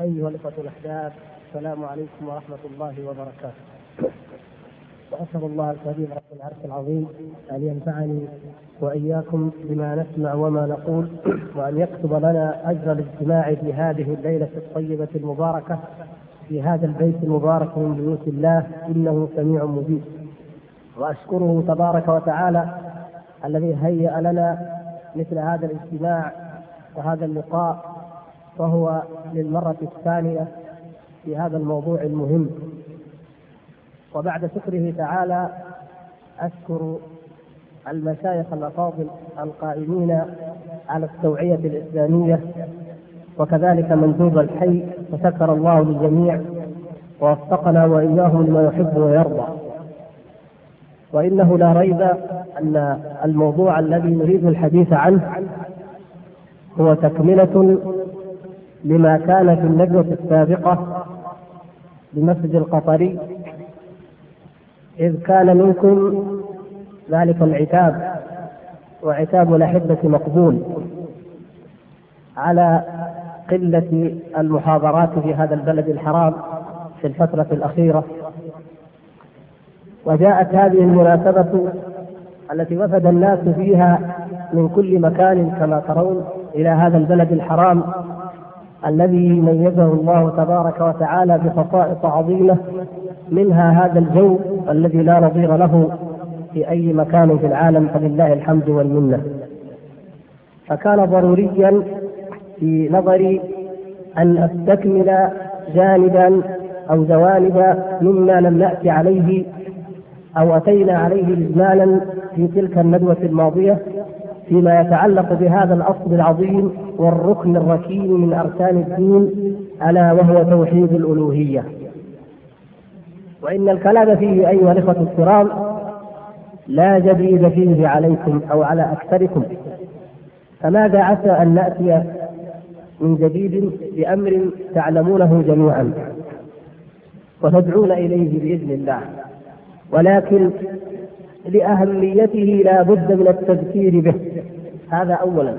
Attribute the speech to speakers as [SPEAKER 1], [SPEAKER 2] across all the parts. [SPEAKER 1] أيها الإخوة الأحباب السلام عليكم ورحمة الله وبركاته. وأسأل الله الكريم رب العرش العظيم أن ينفعني وإياكم بما نسمع وما نقول وأن يكتب لنا أجر الاجتماع في هذه الليلة الطيبة المباركة في هذا البيت المبارك من بيوت الله إنه سميع مجيب. وأشكره تبارك وتعالى الذي هيأ لنا مثل هذا الاجتماع وهذا اللقاء وهو للمرة الثانية في هذا الموضوع المهم وبعد شكره تعالى أشكر المشايخ الأفاضل القائمين على التوعية الإسلامية وكذلك مندوب الحي وشكر الله للجميع ووفقنا وإياهم لما يحب ويرضى وإنه لا ريب أن الموضوع الذي نريد الحديث عنه هو تكملة لما كان في اللجنة السابقة بمسجد القطري إذ كان منكم ذلك العتاب وعتاب الأحبة مقبول على قلة المحاضرات في هذا البلد الحرام في الفترة الأخيرة وجاءت هذه المناسبة التي وفد الناس فيها من كل مكان كما ترون إلى هذا البلد الحرام الذي ميزه الله تبارك وتعالى بخصائص عظيمه منها هذا الجو الذي لا نظير له في اي مكان في العالم فلله الحمد والمنه. فكان ضروريا في نظري ان استكمل جانبا او جوانب مما لم ناتي عليه او اتينا عليه اجمالا في تلك الندوه الماضيه فيما يتعلق بهذا الاصل العظيم والركن الركين من اركان الدين الا وهو توحيد الالوهيه. وان الكلام فيه ايها الاخوه الكرام لا جديد فيه عليكم او على اكثركم. فماذا عسى ان ناتي من جديد بامر تعلمونه جميعا وتدعون اليه باذن الله ولكن لأهميته لا بد من التذكير به هذا أولا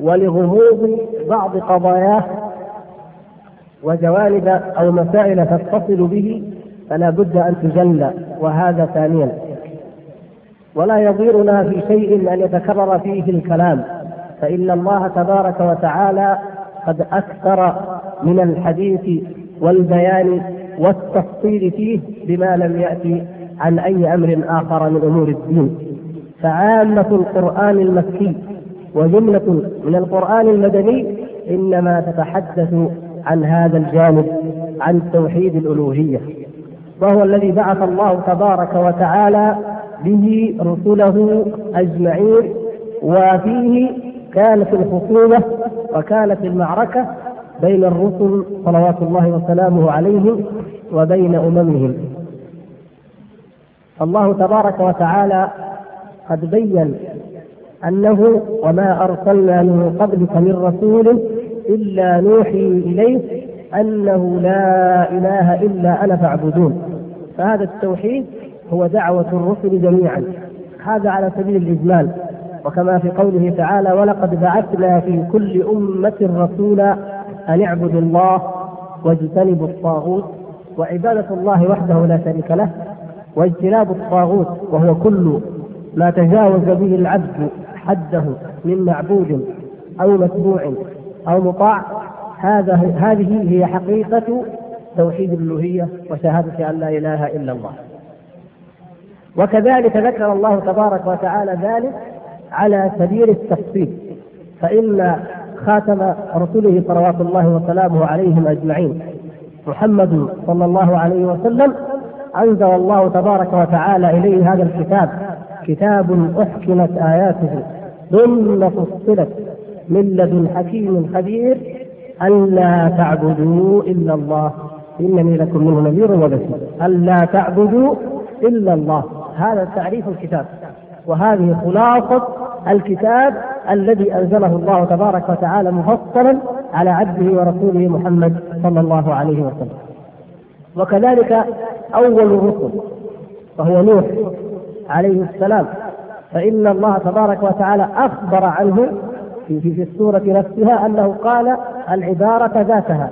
[SPEAKER 1] ولغموض بعض قضاياه وجوانب أو مسائل تتصل به فلا بد أن تجلى وهذا ثانيا ولا يضيرنا في شيء أن يتكرر فيه الكلام فإن الله تبارك وتعالى قد أكثر من الحديث والبيان والتفصيل فيه بما لم يأتي عن أي أمر آخر من أمور الدين فعامة القرآن المكي وجملة من القرآن المدني إنما تتحدث عن هذا الجانب عن توحيد الألوهية وهو الذي بعث الله تبارك وتعالى به رسله أجمعين وفيه كانت الخصومة وكانت المعركة بين الرسل صلوات الله وسلامه عليهم وبين أممهم الله تبارك وتعالى قد بين انه وما ارسلنا من قبلك من رسول الا نوحي اليه انه لا اله الا انا فاعبدون فهذا التوحيد هو دعوه الرسل جميعا هذا على سبيل الاجمال وكما في قوله تعالى ولقد بعثنا في كل امه رسولا ان اعبدوا الله واجتنبوا الطاغوت وعباده الله وحده لا شريك له واجتناب الطاغوت وهو كل ما تجاوز به العبد حده من معبود او متبوع او مطاع هذا هذه هي حقيقه توحيد الالوهيه وشهاده ان لا اله الا الله. وكذلك ذكر الله تبارك وتعالى ذلك على سبيل التفصيل فان خاتم رسله صلوات الله وسلامه عليهم اجمعين محمد صلى الله عليه وسلم أنزل الله تبارك وتعالى إليه هذا الكتاب كتاب أحكمت آياته ثم فصلت من لدن حكيم خبير ألا تعبدوا إلا الله إنني لكم منه نذير وبشير ألا تعبدوا إلا الله هذا تعريف الكتاب وهذه خلاصة الكتاب الذي أنزله الله تبارك وتعالى مفصلا على عبده ورسوله محمد صلى الله عليه وسلم وكذلك أول الرسل وهو نوح عليه السلام فإن الله تبارك وتعالى أخبر عنه في في السورة نفسها أنه قال العبارة ذاتها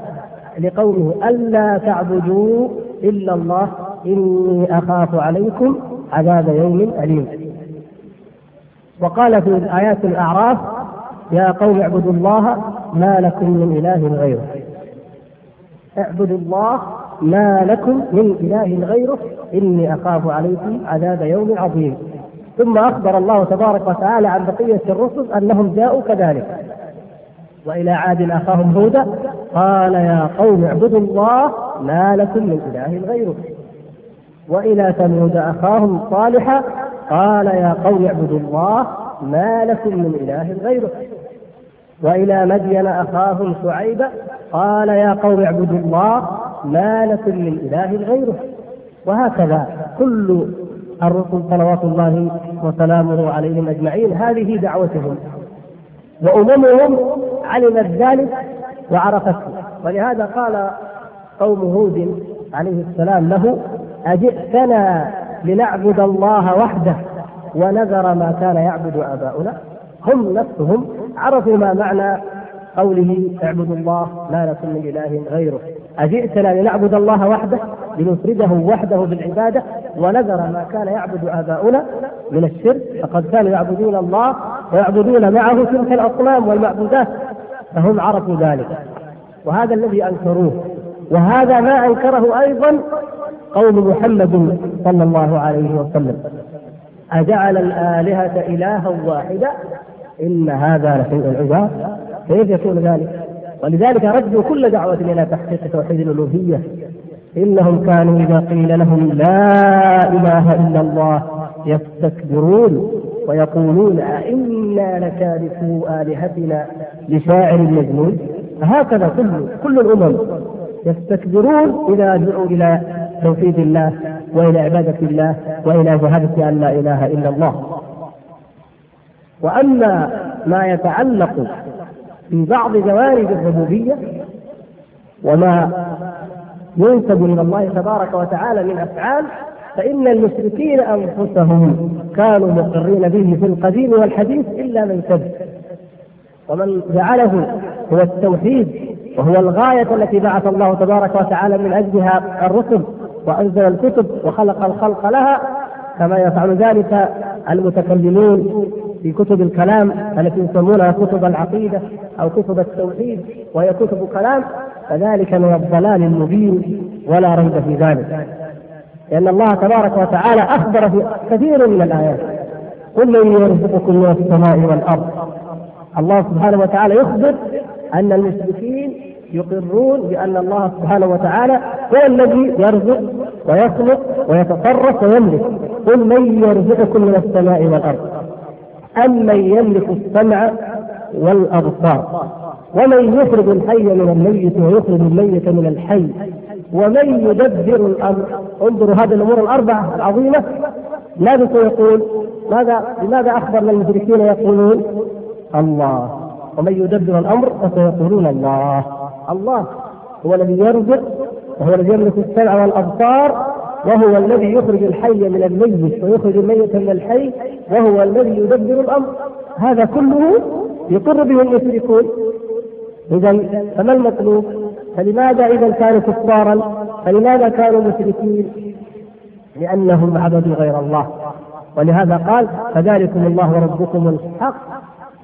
[SPEAKER 1] لقومه ألا تعبدوا إلا الله إني أخاف عليكم عذاب يوم أليم وقال في آيات الأعراف يا قوم اعبدوا الله ما لكم من إله غيره اعبدوا الله ما لكم من إله غيره إني أخاف عليكم عذاب يوم عظيم ثم أخبر الله تبارك وتعالى عن بقية الرسل أنهم جاءوا كذلك وإلى عاد أخاهم هودا قال يا قوم اعبدوا الله ما لكم من إله غيره وإلى ثمود أخاهم صالحا قال يا قوم اعبدوا الله ما لكم من إله غيره وإلى مدين أخاهم شعيبا قال يا قوم اعبدوا الله ما لكم من إله غيره وهكذا كل الرسل صلوات الله وسلامه عليهم أجمعين هذه دعوتهم وأممهم علمت ذلك وعرفته ولهذا قال قوم هود عليه السلام له أجئتنا لنعبد الله وحده ونذر ما كان يعبد آباؤنا هم نفسهم عرفوا ما معنى قوله اعبدوا الله ما لكم من إله غيره أجئتنا لنعبد الله وحده لنفرده وحده بالعبادة ونذر ما كان يعبد آباؤنا من الشرك فقد كانوا يعبدون الله ويعبدون معه تلك الأصنام والمعبودات فهم عرفوا ذلك وهذا الذي أنكروه وهذا ما أنكره أيضا قول محمد صلى الله عليه وسلم أجعل الآلهة إلها واحدا إن هذا لشيء عجاب كيف يكون ذلك؟ ولذلك ردوا كل دعوة إلى تحقيق توحيد الألوهية إنهم كانوا إذا قيل لهم لا إله إلا الله يستكبرون ويقولون أئنا لتاركو آلهتنا لشاعر مجنون هكذا كل كل الأمم يستكبرون إذا دعوا إلى توحيد الله وإلى عبادة الله وإلى شهادة أن لا إله إلا الله وأما ما يتعلق في بعض جوانب الربوبية وما ينسب إلى الله تبارك وتعالى من أفعال فإن المشركين أنفسهم كانوا مقرين به في القديم والحديث إلا من كذب ومن جعله هو التوحيد وهو الغاية التي بعث الله تبارك وتعالى من أجلها الرسل وأنزل الكتب وخلق الخلق لها كما يفعل ذلك المتكلمون في كتب الكلام التي يسمونها كتب العقيده او كتب التوحيد وهي كتب كلام فذلك من الضلال المبين ولا ريب في ذلك لان الله تبارك وتعالى اخبر في كثير من الايات قل من يرزقكم من السماء والارض الله سبحانه وتعالى يخبر ان المشركين يقرون بان الله سبحانه وتعالى هو الذي يرزق ويخلق ويتصرف ويملك قل من يرزقكم من السماء والارض أمن يملك السمع والأبصار ومن يخرج الحي من الميت ويخرج الميت من الحي ومن يدبر الأمر انظروا هذه الأمور الأربعة العظيمة ماذا سيقول؟ ماذا لماذا أخبرنا المشركين يقولون؟ الله ومن يدبر الأمر فسيقولون الله الله هو الذي يرزق وهو الذي يملك السمع والأبصار وهو الذي يخرج الحي من الميت ويخرج الميت من الحي وهو الذي يدبر الامر هذا كله يقر به المشركون اذا فما المطلوب؟ فلماذا اذا كانوا كفارا؟ فلماذا كانوا مشركين؟ لانهم عبدوا غير الله ولهذا قال فذلكم الله ربكم الحق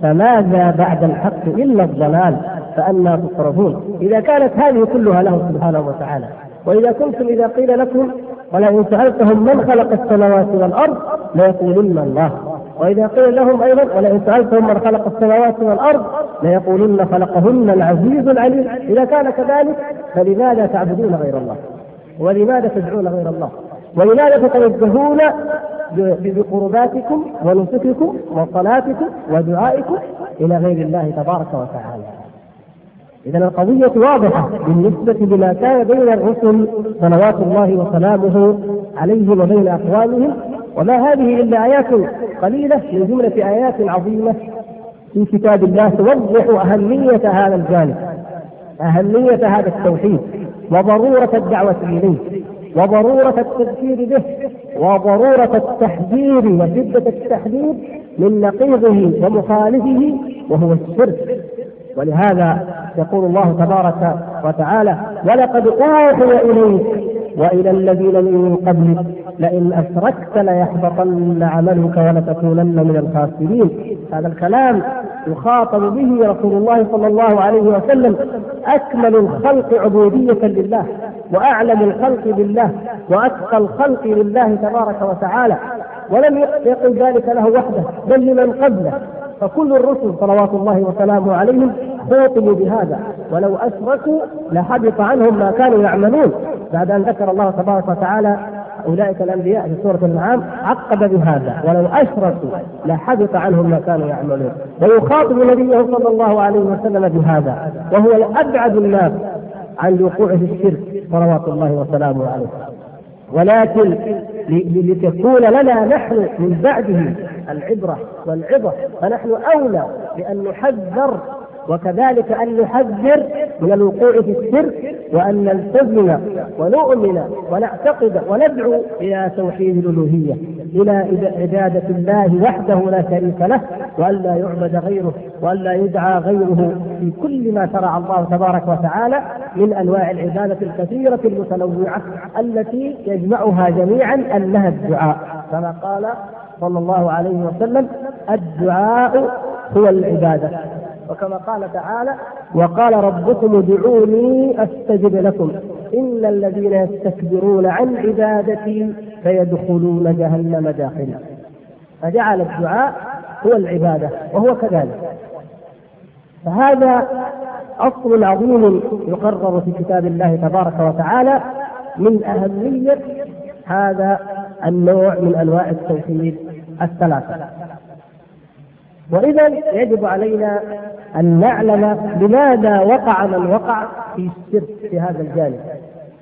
[SPEAKER 1] فماذا بعد الحق الا الضلال فأنا تصرفون اذا كانت هذه كلها له سبحانه وتعالى واذا كنتم اذا قيل لكم ولئن سألتهم من خلق السماوات والأرض ليقولن الله وإذا قيل لهم أيضا ولئن سألتهم من خلق السماوات والأرض ليقولن خلقهن العزيز العليم إذا كان كذلك فلماذا تعبدون غير الله ولماذا تدعون غير الله ولماذا تتوجهون بقرباتكم ونسككم وصلاتكم ودعائكم إلى غير الله تبارك وتعالى إذا القضية واضحة بالنسبة لما كان بين الرسل صلوات الله وسلامه عليهم وبين أقوامهم وما هذه إلا آيات قليلة من جملة آيات عظيمة في كتاب الله توضح أهمية هذا الجانب أهمية هذا التوحيد وضرورة الدعوة إليه وضرورة التذكير به وضرورة التحذير وشدة التحذير من نقيضه ومخالفه وهو الشرك ولهذا يقول الله تبارك وتعالى ولقد اوحي اليك والى الذين من قبلك لئن اشركت ليحبطن عملك ولتكونن من الخاسرين هذا الكلام يخاطب به رسول الله صلى الله عليه وسلم اكمل الخلق عبوديه لله واعلم الخلق بالله واتقى الخلق لله تبارك وتعالى ولم يقل ذلك له وحده بل لمن قبله فكل الرسل صلوات الله وسلامه عليهم خوطبوا بهذا ولو اشركوا لحبط عنهم ما كانوا يعملون بعد ان ذكر الله تبارك وتعالى اولئك الانبياء في سوره الانعام عقب بهذا ولو اشركوا لحبط عنهم ما كانوا يعملون ويخاطب نبيه صلى الله عليه وسلم بهذا وهو ابعد الناس عن الوقوع في الشرك صلوات الله وسلامه عليه ولكن لتكون لنا نحن من بعده العبرة والعظة فنحن أولى بأن نحذر وكذلك أن نحذر من الوقوع في السر وأن نلتزم ونؤمن ونعتقد وندعو إلى توحيد الألوهية إلى عبادة الله وحده لا شريك له وألا يعبد غيره وألا يدعى غيره في كل ما شرع الله تبارك وتعالى من أنواع العبادة الكثيرة المتنوعة التي يجمعها جميعا أنها الدعاء كما قال صلى الله عليه وسلم الدعاء هو العبادة وكما قال تعالى وقال ربكم ادعوني استجب لكم ان الذين يستكبرون عن عبادتي فيدخلون جهنم داخلا فجعل الدعاء هو العباده وهو كذلك فهذا اصل عظيم يقرر في كتاب الله تبارك وتعالى من اهميه هذا النوع من انواع التوحيد الثلاثة وإذا يجب علينا أن نعلم لماذا وقع من وقع في الشرك في هذا الجانب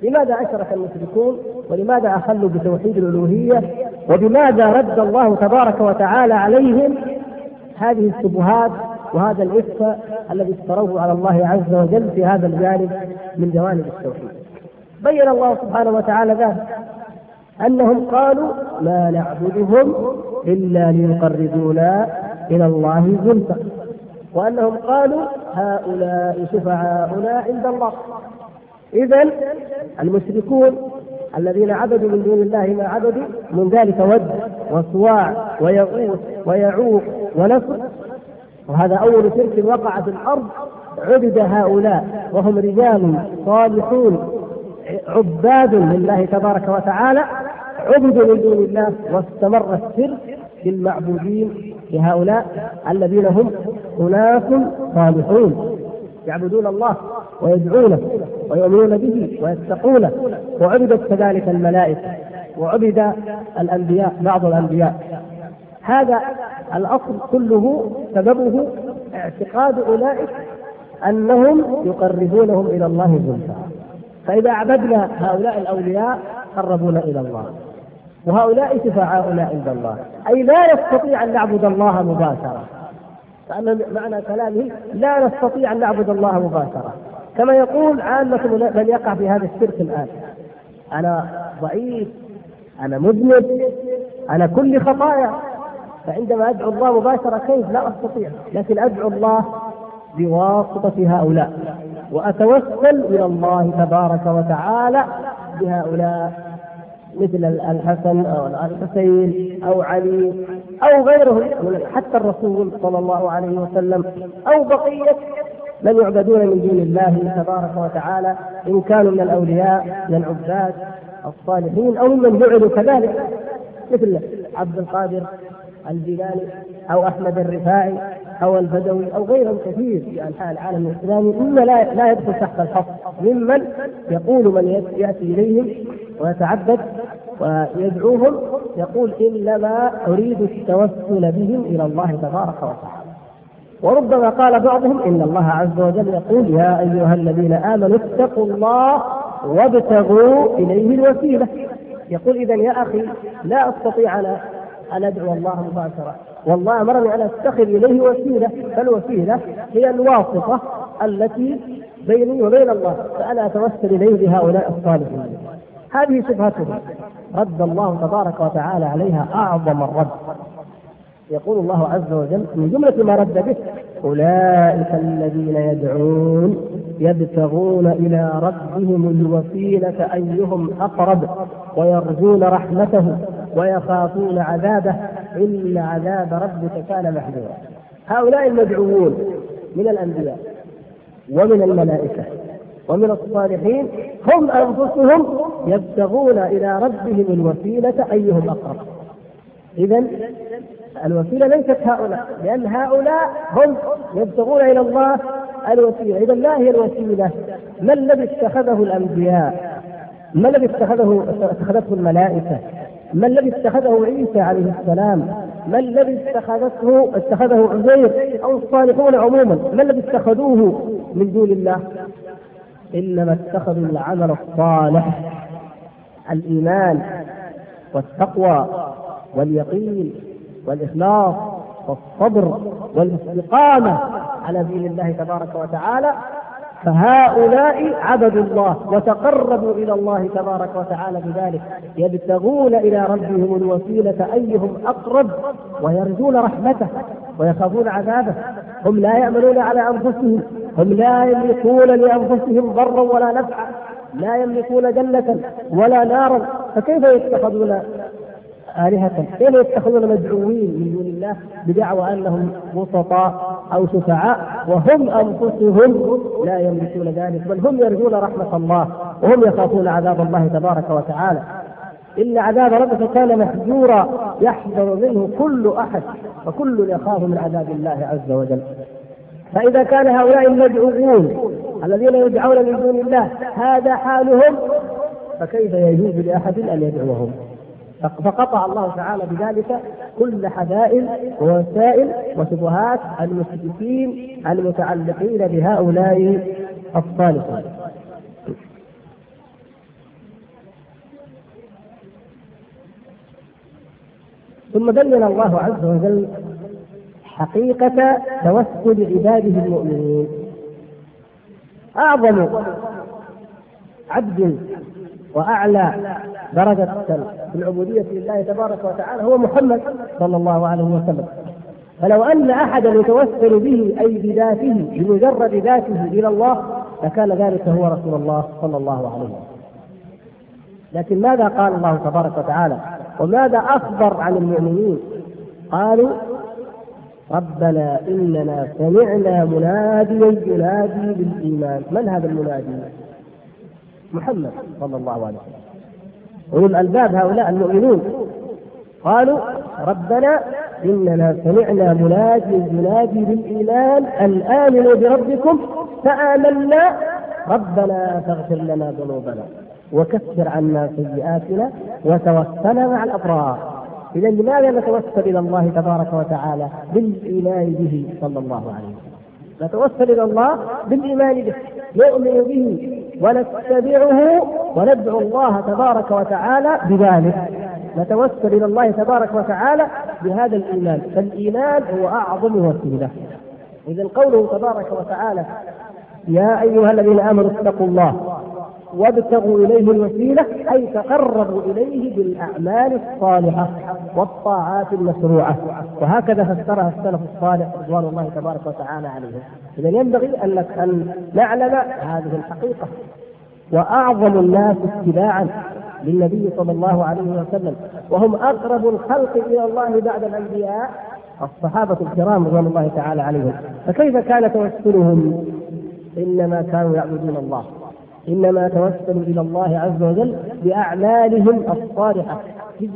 [SPEAKER 1] لماذا أشرك المشركون ولماذا أخلوا بتوحيد الألوهية وبماذا رد الله تبارك وتعالى عليهم هذه الشبهات وهذا الإفك الذي افتروه على الله عز وجل في هذا الجانب من جوانب التوحيد بين الله سبحانه وتعالى ذلك أنهم قالوا ما نعبدهم إلا ليقربونا إلى الله زلفى وأنهم قالوا هؤلاء شفعاؤنا عند الله إذا المشركون الذين عبدوا من دون الله ما عبدوا من ذلك ود وصواع ويغوث ويعوق ونصر وهذا أول شرك وقع في الأرض عبد هؤلاء وهم رجال صالحون عباد لله تبارك وتعالى عبدوا من دون الله واستمر الشرك بالمعبودين لهؤلاء الذين هم أناس صالحون يعبدون الله ويدعونه ويؤمنون به ويتقونه وعبدت كذلك الملائكة وعبد الأنبياء بعض الأنبياء هذا الأصل كله سببه اعتقاد أولئك أنهم يقربونهم إلى الله زلفى فإذا عبدنا هؤلاء الأولياء قربونا إلى الله وهؤلاء شفعاؤنا عند الله أي لا نستطيع أن نعبد الله مباشرة فأنا معنى كلامه لا نستطيع أن نعبد الله مباشرة كما يقول عامة من يقع في هذا الشرك الآن أنا ضعيف أنا مذنب أنا كل خطايا فعندما أدعو الله مباشرة كيف لا أستطيع لكن أدعو الله بواسطة هؤلاء وأتوسل إلى الله تبارك وتعالى بهؤلاء مثل الحسن او الحسين او علي او غيرهم حتى الرسول صلى الله عليه وسلم او بقيه من يعبدون من دون الله تبارك وتعالى ان كانوا من الاولياء من العباد الصالحين او ممن جعلوا كذلك مثل عبد القادر الجيلاني او احمد الرفاعي او البدوي او غيرهم كثير في انحاء العالم الاسلامي مما لا لا يدخل تحت الحق ممن يقول من ياتي اليهم ويتعبد ويدعوهم يقول انما اريد التوسل بهم الى الله تبارك وتعالى وربما قال بعضهم ان الله عز وجل يقول يا ايها الذين امنوا اتقوا الله وابتغوا اليه الوسيله يقول اذا يا اخي لا استطيع انا ان ادعو الله مباشره والله امرني ان اتخذ اليه وسيله فالوسيله هي الواسطه التي بيني وبين الله فانا اتوسل اليه بهؤلاء الصالحين هذه شبهته رد الله تبارك وتعالى عليها اعظم الرد يقول الله عز وجل من جملة ما رد به أولئك الذين يدعون يبتغون إلى ربهم الوسيلة أيهم أقرب ويرجون رحمته ويخافون عذابه إن عذاب ربك كان محذورا هؤلاء المدعوون من الأنبياء ومن الملائكة ومن الصالحين هم أنفسهم يبتغون إلى ربهم الوسيلة أيهم أقرب إذا الوسيلة ليست هؤلاء لأن هؤلاء هم يبتغون إلى الله الوسيلة إذا ما هي الوسيلة؟ ما الذي اتخذه الأنبياء؟ ما الذي اتخذه اتخذته الملائكة؟ ما الذي اتخذه عيسى عليه السلام؟ ما الذي اتخذته اتخذه عزير او الصالحون عموما؟ ما الذي اتخذوه من دون الله؟ انما اتخذوا العمل الصالح الايمان والتقوى واليقين والاخلاص والصبر والاستقامه على دين الله تبارك وتعالى فهؤلاء عبدوا الله وتقربوا الى الله تبارك وتعالى بذلك يبتغون الى ربهم الوسيله ايهم اقرب ويرجون رحمته ويخافون عذابه هم لا يعملون على انفسهم هم لا يملكون لانفسهم ضرا ولا نفعا لا يملكون جنة ولا نارا فكيف يتخذون آلهة كيف يتخذون مدعوين من دون الله بدعوى أنهم وسطاء أو شفعاء وهم أنفسهم لا يملكون ذلك بل هم يرجون رحمة الله وهم يخافون عذاب الله تبارك وتعالى إن عذاب ربك كان محجورا يحذر منه كل أحد وكل يخاف من عذاب الله عز وجل فإذا كان هؤلاء المدعوون الذين يدعون من دون الله هذا حالهم فكيف يجوز لأحد أن يدعوهم فقطع الله تعالى بذلك كل حدائل ووسائل وشبهات المشركين المتعلقين بهؤلاء الصالحين. ثم بين الله عز وجل حقيقة توسل عباده المؤمنين. أعظم عبد واعلى درجه في العبوديه لله تبارك وتعالى هو محمد صلى الله عليه وسلم فلو ان احدا يتوسل به اي بذاته بمجرد ذاته الى الله لكان ذلك هو رسول الله صلى الله عليه وسلم لكن ماذا قال الله تبارك وتعالى وماذا اخبر عن المؤمنين قالوا ربنا اننا سمعنا مناديا ينادي بالايمان من هذا المنادي محمد صلى الله عليه وسلم أولو الألباب هؤلاء المؤمنون قالوا ربنا إننا سمعنا منادي ينادي بالإيمان أن آمنوا بربكم فآمنا ربنا فاغفر لنا ذنوبنا وكفر عنا سيئاتنا وتوفنا مع الأبرار إذا لماذا نتوسل إلى الله تبارك وتعالى بالإيمان به صلى الله عليه وسلم نتوسل إلى الله بالإيمان به نؤمن به ونتبعه وندعو الله تبارك وتعالى بذلك نتوسل الى الله تبارك وتعالى بهذا الايمان فالايمان هو اعظم وسيله اذا قوله تبارك وتعالى يا ايها الذين امنوا اتقوا الله وابتغوا اليه الوسيله اي تقربوا اليه بالاعمال الصالحه والطاعات المشروعه وهكذا فسرها السلف الصالح رضوان الله تبارك وتعالى عليهم اذا ينبغي ان نعلم هذه الحقيقه واعظم الناس اتباعا للنبي صلى الله عليه وسلم وهم اقرب الخلق الى الله بعد الانبياء الصحابه الكرام رضوان الله تعالى عليهم فكيف كان توسلهم انما كانوا يعبدون الله انما توسلوا الى الله عز وجل باعمالهم الصالحه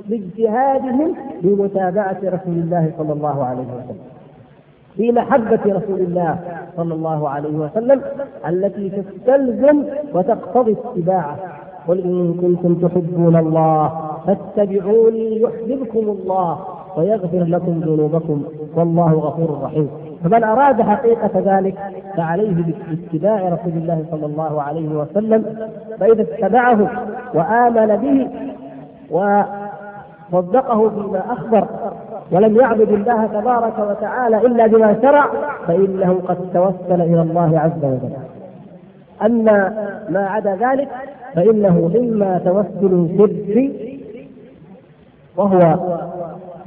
[SPEAKER 1] باجتهادهم بمتابعه رسول الله صلى الله عليه وسلم في محبة رسول الله صلى الله عليه وسلم التي تستلزم وتقتضي اتباعه قل إن كنتم تحبون الله فاتبعوني يحببكم الله ويغفر لكم ذنوبكم والله غفور رحيم فمن أراد حقيقة ذلك فعليه باتباع رسول الله صلى الله عليه وسلم فإذا اتبعه وآمن به وصدقه فيما أخبر ولم يعبد الله تبارك وتعالى إلا بما شرع فإنه قد توسل إلى الله عز وجل أما ما عدا ذلك فإنه إما توسل سري وهو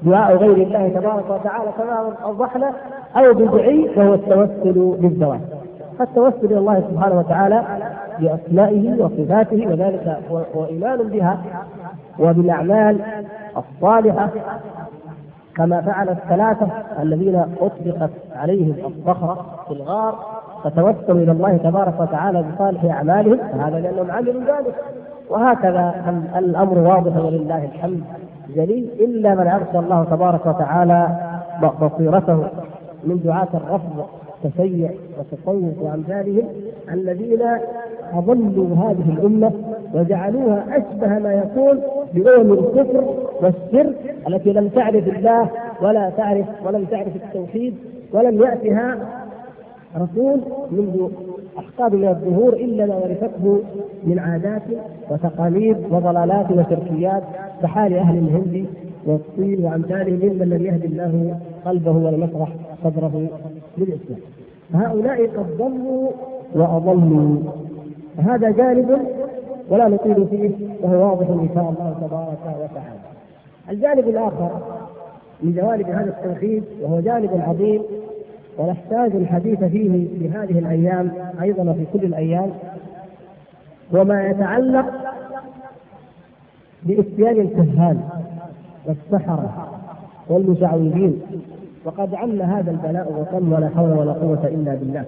[SPEAKER 1] دعاء غير الله تبارك وتعالى كما أوضحنا أو بدعي فهو التوسل بالذوات التوسل إلى الله سبحانه وتعالى بأسمائه وصفاته وذلك هو إيمان بها وبالأعمال الصالحة كما فعل الثلاثة الذين أطلقت عليهم الصخرة في الغار فتوسلوا إلى الله تبارك وتعالى بصالح أعمالهم هذا لأنهم عملوا ذلك وهكذا الأمر واضح ولله الحمد جليل إلا من ارسل الله تبارك وتعالى بصيرته من دعاة الرفض التشيع والتصوف وامثالهم الذين اضلوا هذه الامه وجعلوها اشبه ما يكون بامم الكفر والشرك التي لم تعرف الله ولا تعرف ولم تعرف التوحيد ولم ياتها رسول منذ احقاب من الظهور الا ما ورثته من عادات وتقاليد وضلالات وشركيات كحال اهل الهند والطين وامثاله الا لم يهدي الله قلبه ولم صدره للاسلام. هؤلاء قد ضلوا واضلوا. هذا جانب ولا نطيل فيه وهو واضح ان شاء الله تبارك وتعالى. الجانب الاخر من جوانب هذا التوحيد وهو جانب عظيم ونحتاج الحديث فيه في هذه الايام ايضا وفي كل الايام وما يتعلق بإتيان الكهان والسحرة والمشعوذين وقد عم هذا البلاء وقل ولا حول ولا قوة إلا بالله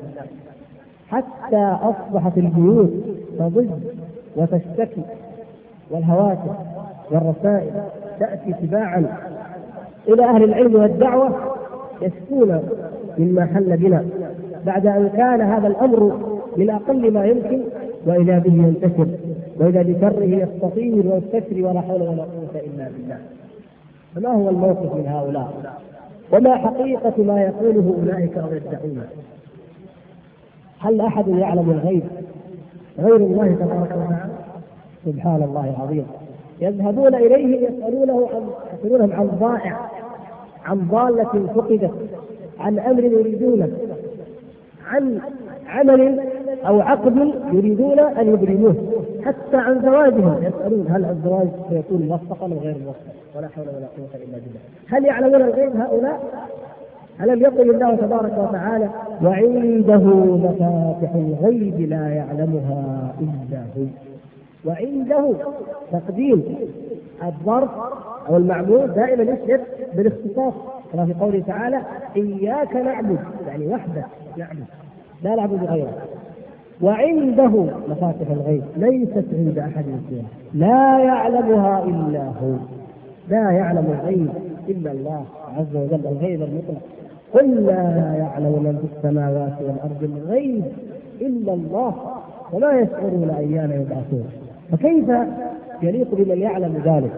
[SPEAKER 1] حتى أصبحت البيوت تضج وتشتكي والهواتف والرسائل تأتي تباعا إلى أهل العلم والدعوة يشكون مما حل بنا بعد أن كان هذا الأمر من أقل ما يمكن وإذا به ينتشر وإذا بشره يستطيل ويستشري ولا حول ولا قوة إلا بالله فما هو الموقف من هؤلاء؟ وما حقيقة ما يقوله أولئك أو يدعون؟ هل أحد يعلم الغيب غير الله تبارك وتعالى؟ سبحان الله العظيم يذهبون إليه يسألونه عن يسألونهم عن ضائع عن ضالة فقدت عن أمر يريدونه عن عمل أو عقد يريدون أن يبرموه حتى عن زواجهم يسألون هل الزواج سيكون موفقا أو غير موفق ولا حول ولا قوة إلا بالله هل يعلمون الغيب هؤلاء؟ ألم يقل الله تبارك وتعالى وعنده مفاتح الغيب لا يعلمها إلا هو وعنده تقديم الظرف أو المعبود دائما يشعر بالاختصاص كما في قوله تعالى إياك نعبد يعني وحدك نعبد لا نعبد غيرك وعنده مفاتح الغيب ليست عند احد فيها لا يعلمها الا هو لا يعلم الغيب الا الله عز وجل الغيب المطلق قل لا يعلم من في السماوات والارض الغيب الا الله وما يشعرون ايان يبعثون فكيف يليق بمن يعلم ذلك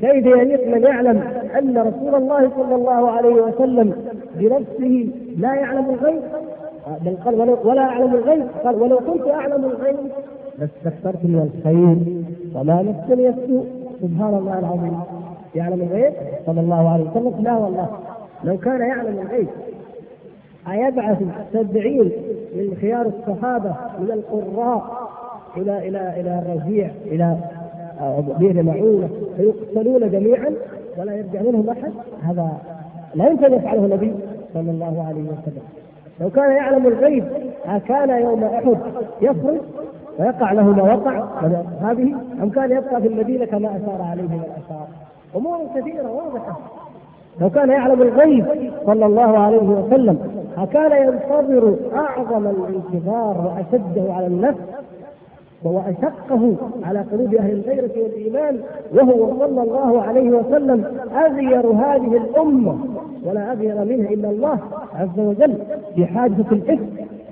[SPEAKER 1] كيف يليق من يعلم ان رسول الله صلى الله عليه وسلم بنفسه لا يعلم الغيب بل قال ولو ولا اعلم الغيب قال ولو كنت اعلم الغيب لاستكثرت من الخير وما مسني السوء سبحان الله العظيم يعلم الغيب صلى الله عليه وسلم لا والله لو كان يعلم الغيب أيبعث سبعين من خيار الصحابة من القراء إلى إلى إلى الرزيع إلى آه، بئر معونة فيقتلون جميعا ولا يرجع منهم أحد هذا لا يمكن يفعله النبي صلى الله عليه وسلم لو كان يعلم الغيب أكان يوم أحد يخرج ويقع له ما وقع هذه أم كان يبقى في المدينة كما أشار عليه من الأشعار أمور كثيرة واضحة لو كان يعلم الغيب صلى الله عليه وسلم أكان ينتظر أعظم الانتظار وأشده على النفس وهو أشقه على قلوب أهل الغيرة والإيمان وهو صلى الله عليه وسلم أغير هذه الأمة ولا أغير منها إلا الله عز وجل في حادثة الإفك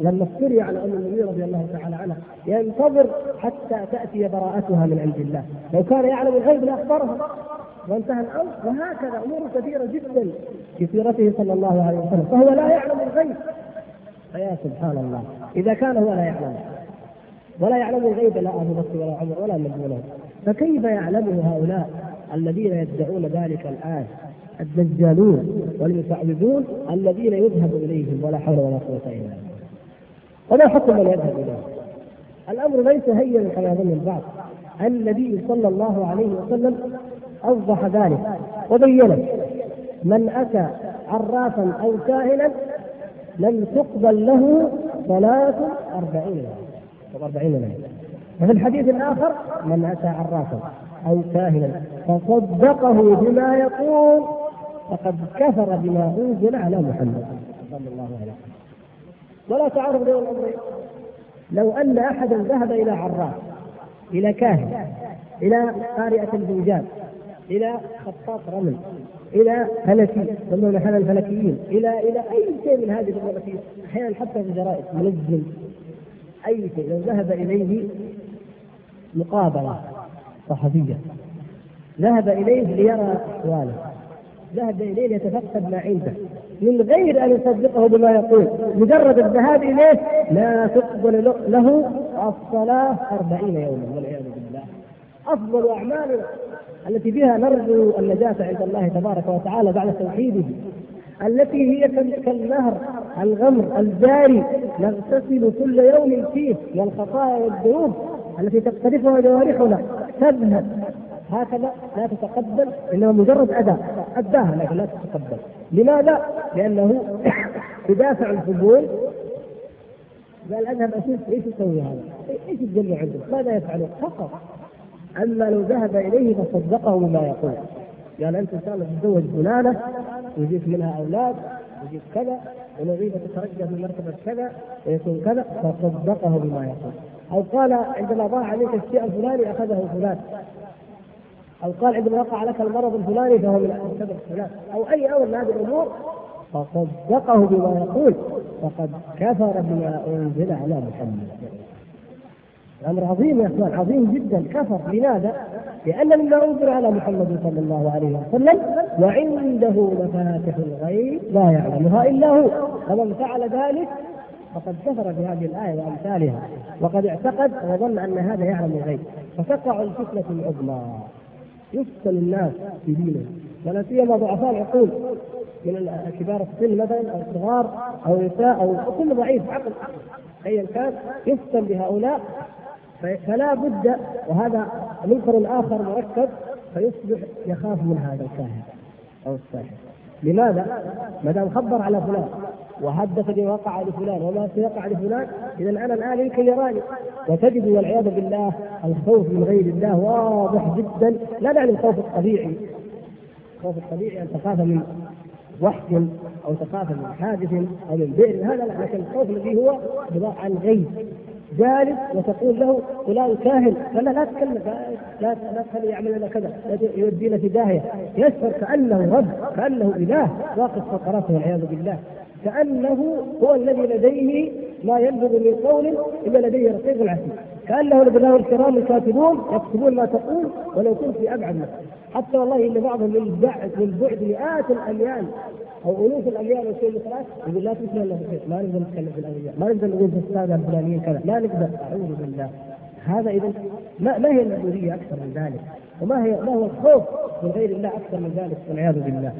[SPEAKER 1] لما افتري على ام المؤمنين رضي الله تعالى عنها ينتظر حتى تاتي براءتها من عند الله، لو كان يعلم الغيب لاخبرها وانتهى الامر وهكذا امور كثيره جدا في سيرته صلى الله عليه وسلم، فهو لا يعلم الغيب فيا سبحان الله، اذا كان هو لا يعلم ولا يعلم الغيب لا ابو بكر ولا عمر ولا النبيون فكيف يعلمه هؤلاء الذين يدعون ذلك الان الدجالون والمتعبدون الذين يذهب اليهم ولا حول ولا قوه الا بالله وما حكم من يذهب اليهم؟ الامر ليس هينا كما يظن البعض النبي صلى الله عليه وسلم اوضح ذلك وبينه من اتى عرافا او كاهنا لم تقبل له صلاه أربعين يوما طب 40 ليلة وفي الحديث الآخر من أتى عرافا أو كاهنا فصدقه بما يقول فقد كفر بما أنزل على محمد صلى الله عليه وسلم ولا تعارض لي الأمرين لو أن أحدا ذهب إلى عراف إلى كاهن إلى قارئة البنجاب إلى خطاط رمل إلى فلكي يسمونه حالا الفلكيين إلى إلى أي شيء من هذه الأمور أحيانا حتى في الجرائد منزل أي شيء لو ذهب إليه مقابلة صحفية ذهب إليه ليرى أحواله ذهب إليه ليتفقد ما عنده من غير أن يصدقه بما يقول مجرد الذهاب إليه لا تقبل له الصلاة أربعين يوما والعياذ بالله أفضل أعمالنا التي بها نرجو النجاة عند الله تبارك وتعالى بعد توحيده التي هي كالنهر الغمر الجاري نغتسل كل يوم فيه والخطايا والذنوب التي تقترفها جوارحنا تذهب هكذا لا تتقبل انما مجرد اداء اداها لكن لا تتقبل لماذا؟ لانه يدافع الفضول قال اذهب اشوف ايش يسوي هذا؟ ايش الجنه عنده؟ ماذا يفعل؟ فقط اما لو ذهب اليه فصدقه بما يقول قال انت ان شاء الله تتزوج فلانه ويجيك منها اولاد ويجيك كذا ان تترقى من مرتبه كذا ويكون كذا فصدقه بما يقول او قال عندما ضاع عليك الشيء الفلاني اخذه فلان او قال عندما وقع لك المرض الفلاني فهو من سبب فلان او اي امر من هذه الامور فصدقه بما يقول فقد كفر بما انزل على محمد امر عظيم يا اخوان عظيم جدا كفر لماذا؟ لأن مما أنزل على محمد صلى الله عليه وسلم وعنده مفاتح الغيب لا يعلمها إلا هو فمن فعل ذلك فقد كفر بهذه الآية وأمثالها وقد اعتقد وظن أن هذا يعلم الغيب فتقع الفتنة العظمى يفتن الناس في دينهم ولا سيما ضعفاء العقول من كبار السن مثلا او الصغار او النساء او كل ضعيف عقل ايا كان يفتن بهؤلاء فلا بد وهذا المنكر الاخر مركب فيصبح يخاف من هذا الكاهن او الساحر لماذا؟ ما دام خبر على فلان وحدثني وقع لفلان وما وقع لفلان اذا انا الان يمكن يراني وتجد والعياذ بالله الخوف من غير الله واضح جدا لا يعني الخوف الطبيعي الخوف الطبيعي ان تخاف من وحش او تخاف من حادث او من بئر هذا لا لكن الخوف الذي هو عباره عن غيب جالس وتقول له فلان كاهن فلا لا تكلم لا لا تخلي يعمل لنا كذا يودينا في داهيه يشعر كانه رب كانه اله واقف فقراته والعياذ بالله كانه هو الذي لديه ما ينبغي من قول الا لديه رقيب عتيد كانه لبناه الكرام الكاتبون يكتبون ما تقول ولو كنت في ابعد حتى والله ان بعضهم من بعد من بعد مئات الاميال او الوف الانبياء والرسول يقول لا تسمع الا شيء ما نقدر نتكلم في الانبياء ما نقدر نقول في الساده الفلانيين كذا لا نقدر اعوذ بالله هذا اذا ما, ما هي المسؤوليه اكثر من ذلك وما هي ما هو الخوف من غير الله اكثر من ذلك والعياذ بالله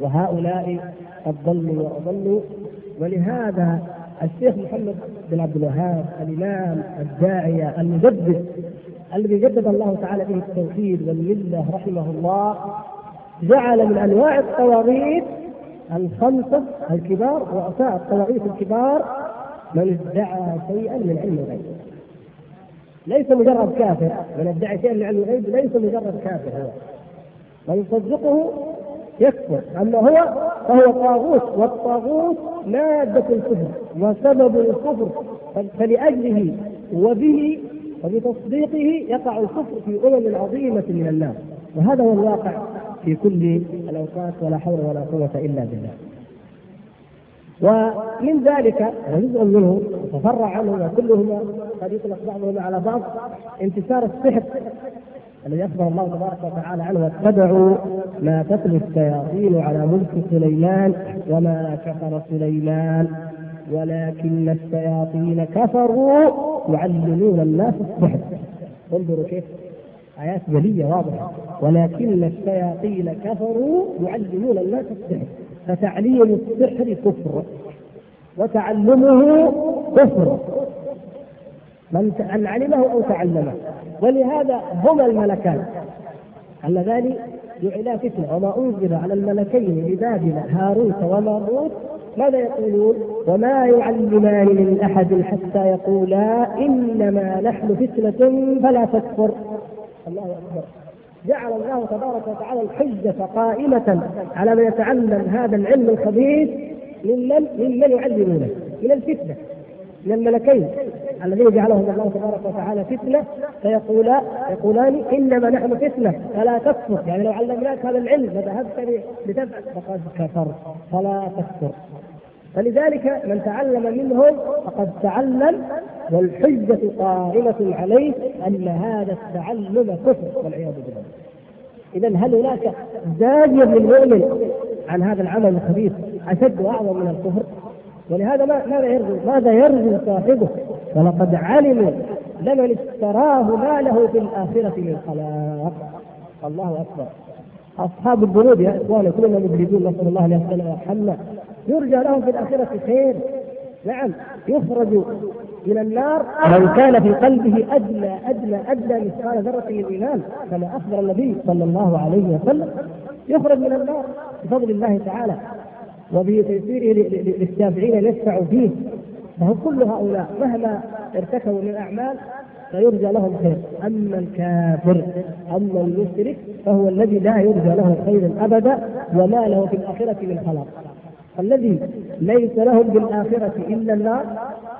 [SPEAKER 1] وهؤلاء قد ضلوا واضلوا ولهذا الشيخ محمد بن عبد الوهاب الامام الداعيه المجدد الذي جدد الله تعالى به التوحيد والمله رحمه الله جعل من انواع الطواغيت الخمسه الكبار رؤساء الطواغيت الكبار من ادعى شيئا من علم الغيب. ليس مجرد كافر، من ادعى شيئا من علم الغيب ليس مجرد كافر هو. من يصدقه يكفر، اما هو فهو طاغوت والطاغوت ماده الكفر وسبب الكفر فلاجله وبه وبتصديقه يقع الكفر في امم عظيمه من الناس وهذا هو الواقع في كل الاوقات ولا حول ولا قوه الا بالله. ومن ذلك وجزء منه تفرع عنه كلهما قد يطلق بعضهما على بعض انتشار السحر الذي اخبر الله تبارك وتعالى عنه واتبعوا ما تتلو الشياطين على ملك سليمان وما كفر سليمان ولكن الشياطين كفروا يعلمون الناس السحر انظروا كيف آيات جلية واضحة ولكن الشياطين كفروا يعلمون الناس السحر فتعليم السحر كفر وتعلمه كفر من علمه أو تعلمه ولهذا هما الملكان اللذان جعلا فتنة وما أنزل على الملكين ببابل هاروت وماروت ماذا يقولون؟ وما يعلمان من أحد حتى يقولا إنما نحن فتنة فلا تكفر الله اكبر جعل الله تبارك وتعالى الحجة قائمة على من يتعلم هذا العلم الخبيث ممن ممن يعلمونه من الفتنة من الملكين الذين جعلهم الله تبارك وتعالى فتنة فيقولا يقولان إنما نحن فتنة فلا تكفر يعني لو علمناك هذا العلم لذهبت لتبعث فقد كفرت فلا تكفر فلذلك من تعلم منهم فقد تعلم والحجة قائمة عليه أن هذا التعلم كفر والعياذ بالله. إذا هل هناك زاوية للمؤمن عن هذا العمل الخبيث أشد وأعظم من الكفر؟ ولهذا ماذا يرجو؟ ماذا يرجو صاحبه؟ ولقد علموا لمن اشتراه ما له في الآخرة من خلاق. الله أكبر. أصحاب الذنوب يا إخواني كلنا مذنبون نسأل الله أن يغفر ويرحمنا يرجى لهم في الآخرة خير نعم يخرج من النار من كان في قلبه ادنى ادنى ادنى مثقال ذره من الايمان كما اخبر النبي صلى الله عليه وسلم يخرج من النار بفضل الله تعالى وبتيسيره للتابعين ان يشفعوا فيه فهم كل هؤلاء مهما ارتكبوا من اعمال فيرجى لهم خير اما الكافر اما المشرك فهو الذي لا يرجى له خير ابدا وما له في الاخره من خلق الذي ليس لهم بالآخرة إلا النار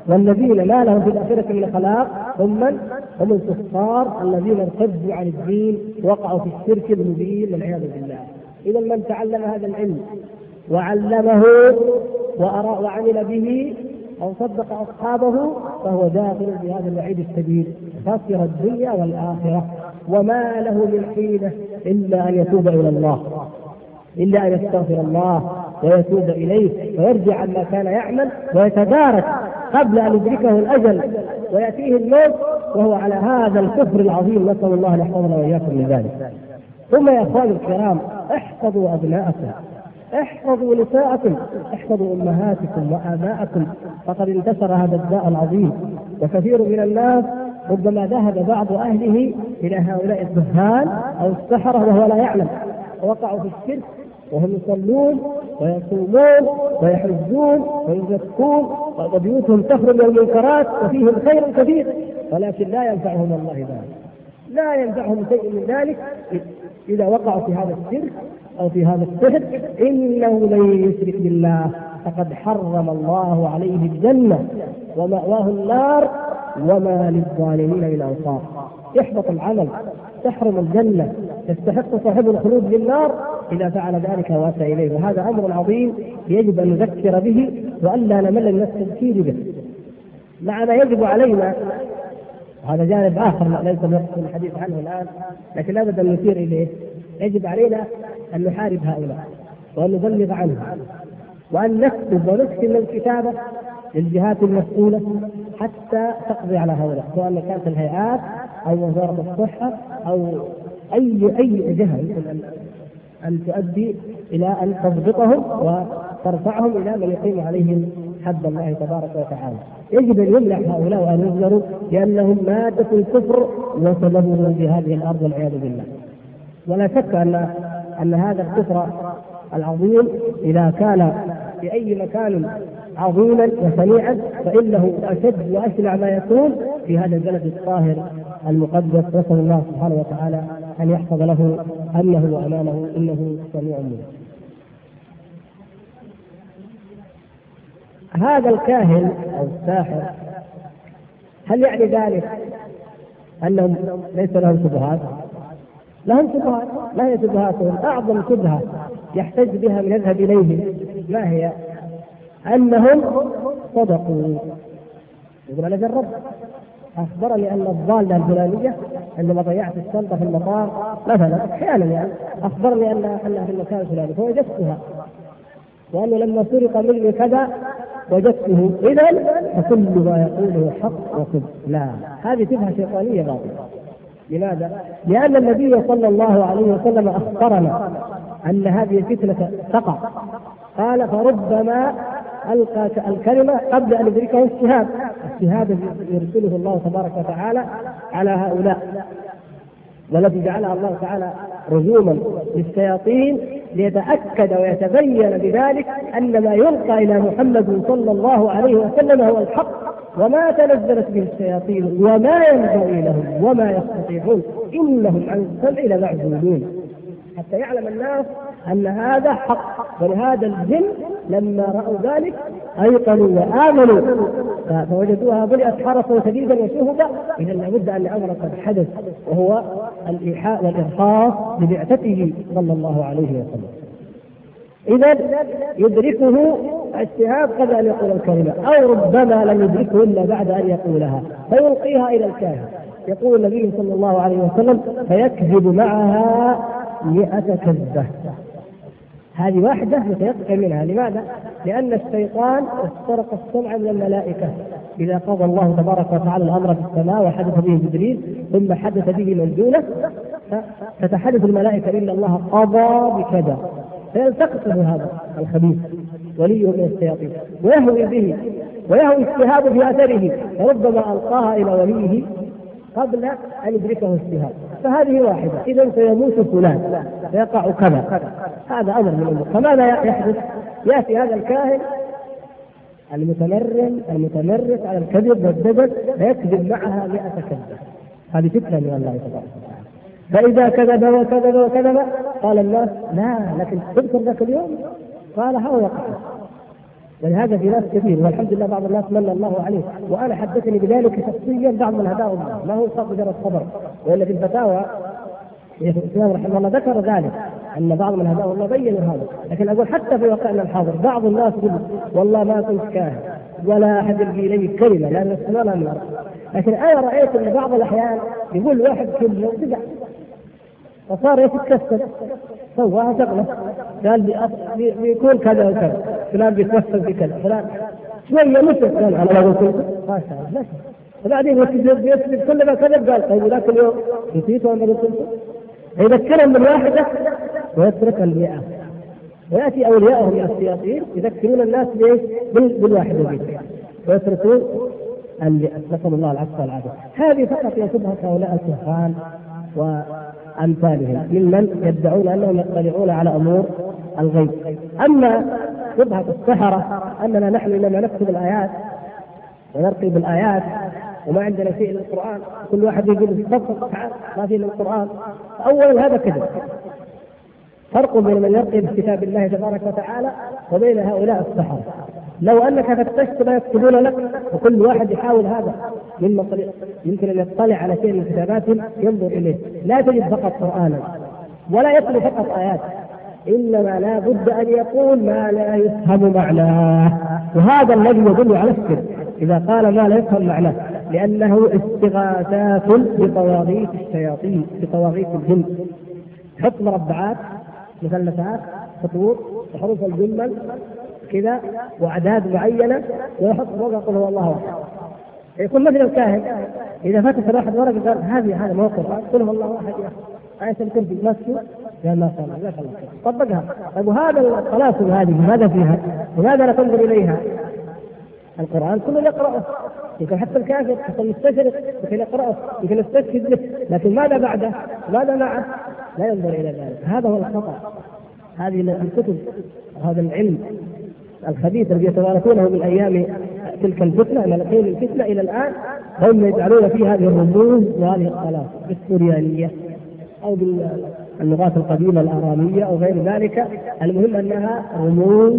[SPEAKER 1] والذين لا لهم في الآخرة إلا خلاق هم من؟ هم الكفار الذين ارتدوا عن الدين وقعوا في الشرك المبين والعياذ بالله إذا من تعلم هذا العلم وعلمه وأرى وعمل به أو صدق أصحابه فهو داخل في هذا الوعيد الشديد خسر الدنيا والآخرة وما له من حيلة إلا أن يتوب إلى الله إلا أن يستغفر الله ويتوب إليه ويرجع عما كان يعمل ويتدارك قبل أن يدركه الأجل ويأتيه الموت وهو على هذا الكفر العظيم نسأل الله أن يحفظنا وإياكم من ذلك ثم يا إخواني الكرام احفظوا أبناءكم احفظوا نساءكم احفظوا امهاتكم واباءكم فقد انتشر هذا الداء العظيم وكثير من الناس ربما ذهب بعض اهله الى هؤلاء الدهان او السحره وهو لا يعلم وقعوا في الشرك وهم يصلون ويصومون ويحجون ويزكون وبيوتهم تخرج المنكرات وفيهم خير كثير ولكن لا ينفعهم الله ذلك لا ينفعهم شيء من ذلك اذا وقعوا في هذا الشرك او في هذا السحر انه من يشرك بالله فقد حرم الله عليه الجنه ومأواه النار وما للظالمين من انصار يحبط العمل تحرم الجنه يستحق صاحب الخلود للنار إذا فعل ذلك وأتى إليه وهذا أمر عظيم يجب أن نذكر به وألا نمل من التذكير به مع ما يجب علينا هذا جانب آخر ليس الوقت الحديث عنه الآن لكن لابد أن نشير إليه يجب علينا أن نحارب هؤلاء وأن نبلغ عنهم وأن نكتب ونكتب الكتابة للجهات المسؤولة حتى تقضي على هؤلاء سواء كانت الهيئات أو وزارة الصحة أو أي أي جهة ان تؤدي الى ان تضبطهم وترفعهم الى من يقيم عليهم حد الله تبارك وتعالى. يجب ان يمنع هؤلاء وان ينذروا لانهم ماده الكفر في هذه الارض والعياذ بالله. ولا شك ان ان هذا الكفر العظيم اذا كان في اي مكان عظيما وسميعا فانه اشد واشنع ما يكون في هذا البلد الطاهر المقدس نسأل الله سبحانه وتعالى أن يحفظ له أمنه وأمانه إنه سميع منه هذا الكاهن أو الساحر هل يعني ذلك أنهم ليس لهم شبهات؟ لهم شبهات، ما هي شبهاتهم؟ أعظم شبهة يحتج بها من يذهب إليه ما هي؟ أنهم صدقوا يقول أنا جربت اخبرني ان الضاله الفلانيه عندما ضيعت الشنطه في المطار مثلا احيانا يعني اخبرني انها انها في المكان الفلاني فوجدتها وانه لما سرق مني كذا وجدته اذا فكل ما يقوله حق وصدق لا هذه شبهه شيطانيه باطله لماذا؟ لأن النبي صلى الله عليه وسلم أخبرنا أن هذه الفتنة تقع قال فربما القى الكلمه قبل ان يدركه الشهاب، الشهاب يرسله الله تبارك وتعالى على هؤلاء والتي جعلها الله تعالى رجوما للشياطين ليتاكد ويتبين بذلك ان ما يلقى الى محمد صلى الله عليه وسلم هو الحق وما تنزلت به الشياطين وما ينبغي لهم وما يستطيعون انهم عن السمع لمعزولون حتى يعلم الناس ان هذا حق ولهذا الجن لما راوا ذلك ايقنوا وامنوا فوجدوها بلئت حرسا شديدا وشهدا اذا لابد ان الامر قد حدث وهو الايحاء والارخاص ببعثته صلى الله عليه وسلم. اذا يدركه اجتهاد قبل ان يقول الكلمه او ربما لم يدركه الا بعد ان يقولها فيلقيها الى الكاهن يقول النبي صلى الله عليه وسلم فيكذب معها مئة كذبة هذه واحدة يتيقن منها لماذا؟ لأن الشيطان استرق السمع من الملائكة إذا قضى الله تبارك وتعالى الأمر في السماء وحدث به جبريل ثم حدث به من دونه تتحدث الملائكة إن الله قضى بكذا فيلتقطه هذا الخبيث ولي من الشياطين ويهوي به ويهوي الشهاب في أثره فربما ألقاها إلى وليه قبل أن يدركه الشهاب فهذه واحدة إذا سيموت فلان سيقع كذا هذا أمر من الأمور فماذا يحدث؟ يأتي هذا الكاهن المتمرن المتمرس على الكذب والدجل فيكذب معها مئة كذبة هذه فتنة من الله تبارك وتعالى فإذا كذب وكذب وكذب قال الناس لا لكن تذكر ذاك اليوم قال هو يقع ولهذا في ناس كثير والحمد لله بعض الناس من الله عليه وانا حدثني بذلك شخصيا بعض من هداهم الله ما هو صرف مجرد صبر وان في الفتاوى شيخ الاسلام رحمه الله ذكر ذلك ان بعض من هداه الله بينوا هذا لكن اقول حتى في واقعنا الحاضر بعض الناس يقول والله ما كنت كاهن ولا احد يلقي لي كلمه لان السماء لا من لكن انا رايت ان بعض الاحيان يقول واحد كلمه بدع فصار يتكسر سواها شغله قال بيكون كذا وكذا فلان بيتوسل في كذا فلان شويه مثل كان انا ما قلت ما شاء الله وبعدين يكذب يكذب كل ما كذب قال طيب ذاك اليوم نسيت ولا قلت فيذكرهم بالواحده ويترك المئة وياتي من السياسيين يذكرون الناس بايش؟ بالواحده ويتركون المئة نسال الله العفو والعافيه هذه فقط يكبها هؤلاء الكهان وامثالهم ممن يدعون انهم يطلعون على امور الغيب اما شبهة السحرة أننا نحن إنما نكتب الآيات ونرقي بالآيات وما عندنا شيء إلا القرآن كل واحد يقول استغفر ما في إلا القرآن أولا هذا كذب فرق بين من يرقي بكتاب الله تبارك وتعالى وبين هؤلاء السحرة لو انك فتشت ما يكتبون لك وكل واحد يحاول هذا مما يمكن ان يطلع على شيء من كتاباتهم ينظر اليه، لا تجد فقط قرانا ولا يتلو فقط ايات انما لا بد ان يقول ما لا يفهم معناه وهذا الذي يدل على السر اذا قال ما لا يفهم معناه لانه استغاثات بطواغيت الشياطين بطواغيت الجن حط مربعات مثلثات خطوط وحروف الجمل كذا واعداد معينه ويحط فوقها قل هو الله احد يكون مثل الكاهن اذا فتح الواحد ورقه قال هذه هذا موقف قل هو الله احد يا اخي عشان آية تلبس مسجد قال لا صلاة طبقها طيب وهذا السلاسل هذه ماذا فيها؟ لماذا لا تنظر إليها؟ القرآن كله يقرأه يمكن حتى الكافر حتى المستشرق يمكن يقرأه يمكن يستشهد به لكن ماذا بعده؟ ماذا معه؟ لا ينظر إلى ذلك هذا هو الخطأ هذه الكتب هذا العلم الخبيث الذي يتوارثونه من ايام تلك الفتنه من حين الفتنه الى الان هم يجعلون فيه هذه الرموز وهذه الصلاه السريانيه او باللغات القديمه الاراميه او غير ذلك المهم انها رموز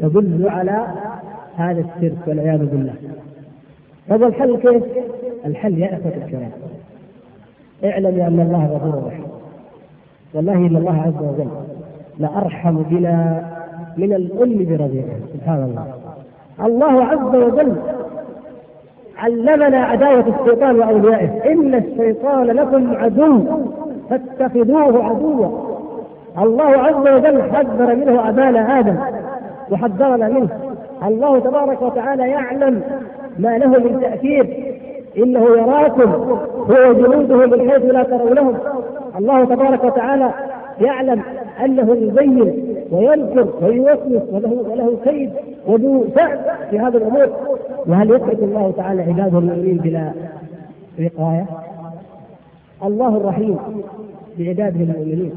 [SPEAKER 1] تدل على هذا الشرك والعياذ بالله طب الحل كيف؟ الحل يا اخوه الكرام اعلم ان الله غفور رحيم والله ان الله عز وجل لارحم بنا من الام برضيعها سبحان الله الله عز وجل علمنا عداوة الشيطان وأوليائه إن الشيطان لكم عدو فاتخذوه عدوا الله عز وجل حذر منه ابان ادم وحذرنا منه الله تبارك وتعالى يعلم ما له من تاثير انه يراكم هو جنوده من حيث لا ترونهم الله تبارك وتعالى يعلم انه يبين وينكر ويوسوس وله وله كيد وذو سعد في هذه الامور وهل يترك الله تعالى عباده المؤمنين بلا وقايه؟ الله الرحيم بعباده المؤمنين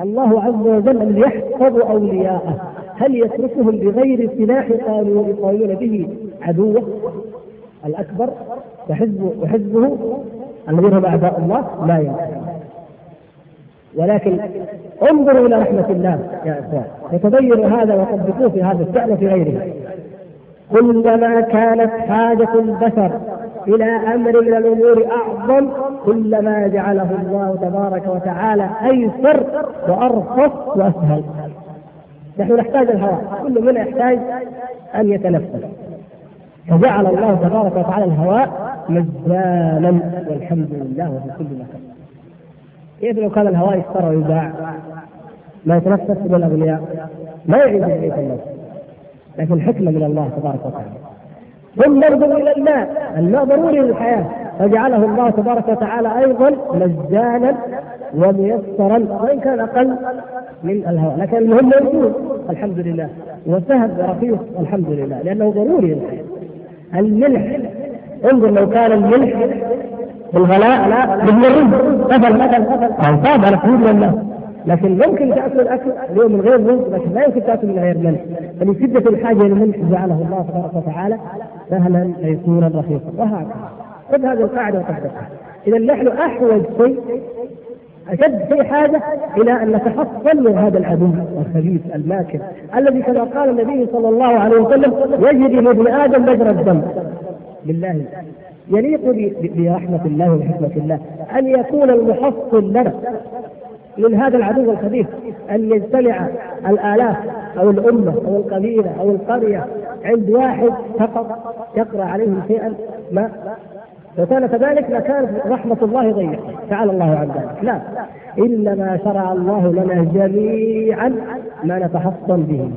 [SPEAKER 1] الله عز وجل الذي يحفظ اولياءه هل يتركهم بغير سلاح قالوا يقاومون به عدوه الاكبر وحزبه وحزبه الذين هم اعداء الله لا يمكن ولكن انظروا الى رحمه الله يا اخوان وتبينوا هذا وطبقوه في هذا الشان وفي غيره كلما كانت حاجه البشر إلى أمر من الأمور أعظم كلما جعله الله تبارك وتعالى أيسر وأرخص وأسهل نحن نحتاج الهواء كل منا يحتاج أن يتنفس فجعل الله تبارك وتعالى الهواء مجانا والحمد لله وفي كل مكان كيف لو كان الهواء يشترى ويباع ما يتنفس من الاغنياء ما يعيش بقيه الناس لكن حكمه من الله تبارك وتعالى ثم برضو الى الماء، الماء ضروري للحياه، فجعله الله تبارك وتعالى ايضا مجانا وميسرا وان كان اقل من الهواء، لكن المهم موجود الحمد لله، وسهل رخيص الحمد لله، لانه ضروري للحياه. الملح انظر لو كان الملح بالغلاء لا بالمرز مثلا قفل مثلا اوصاف على حدود الناس لكن ممكن تاكل اكل اليوم من غير ملح لكن لا يمكن تاكل من غير ملح فمن شده الحاجه الى الملح جعله الله تبارك وتعالى سهلا ميسورا رخيصا وهكذا خذ هذه القاعده وطبقها اذا نحن احوج شيء اشد شيء حاجه الى ان نتحصل من هذا العدو الخبيث الماكر الذي كما قال النبي صلى الله عليه وسلم يجري لابن ادم مجرى الدم بالله يليق برحمه الله وحكمه الله ان يكون المحصل لنا من هذا العدو الخبيث ان يجتمع الالاف او الامه او القبيله او القريه عند واحد فقط يقرا عليهم شيئا ما لو كان كذلك لكانت رحمه الله ضيقه تعالى الله عن ذلك لا انما شرع الله لنا جميعا ما نتحصن به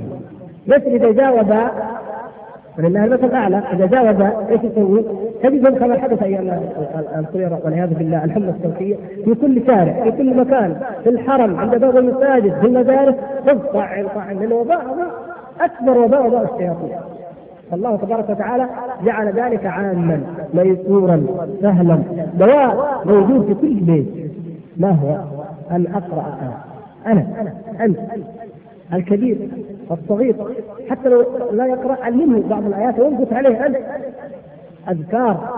[SPEAKER 1] اذا جاوب ولله المثل الاعلى اذا جاوز ايش يسوي؟ تجدهم كما حدث ايام الخيرة والعياذ بالله الحمى الصوتيه في كل شارع في كل مكان في الحرم عند باب المساجد في المدارس خذ طعن طعن لان وباء اكبر وباء وباء الشياطين الله تبارك وتعالى جعل ذلك عاما ميسورا سهلا دواء موجود في كل بيت ما هو؟ ان اقرا انا انا انت الكبير الصغير حتى لو لا يقرأ علمه بعض الآيات وينقص عليه أنت أذكار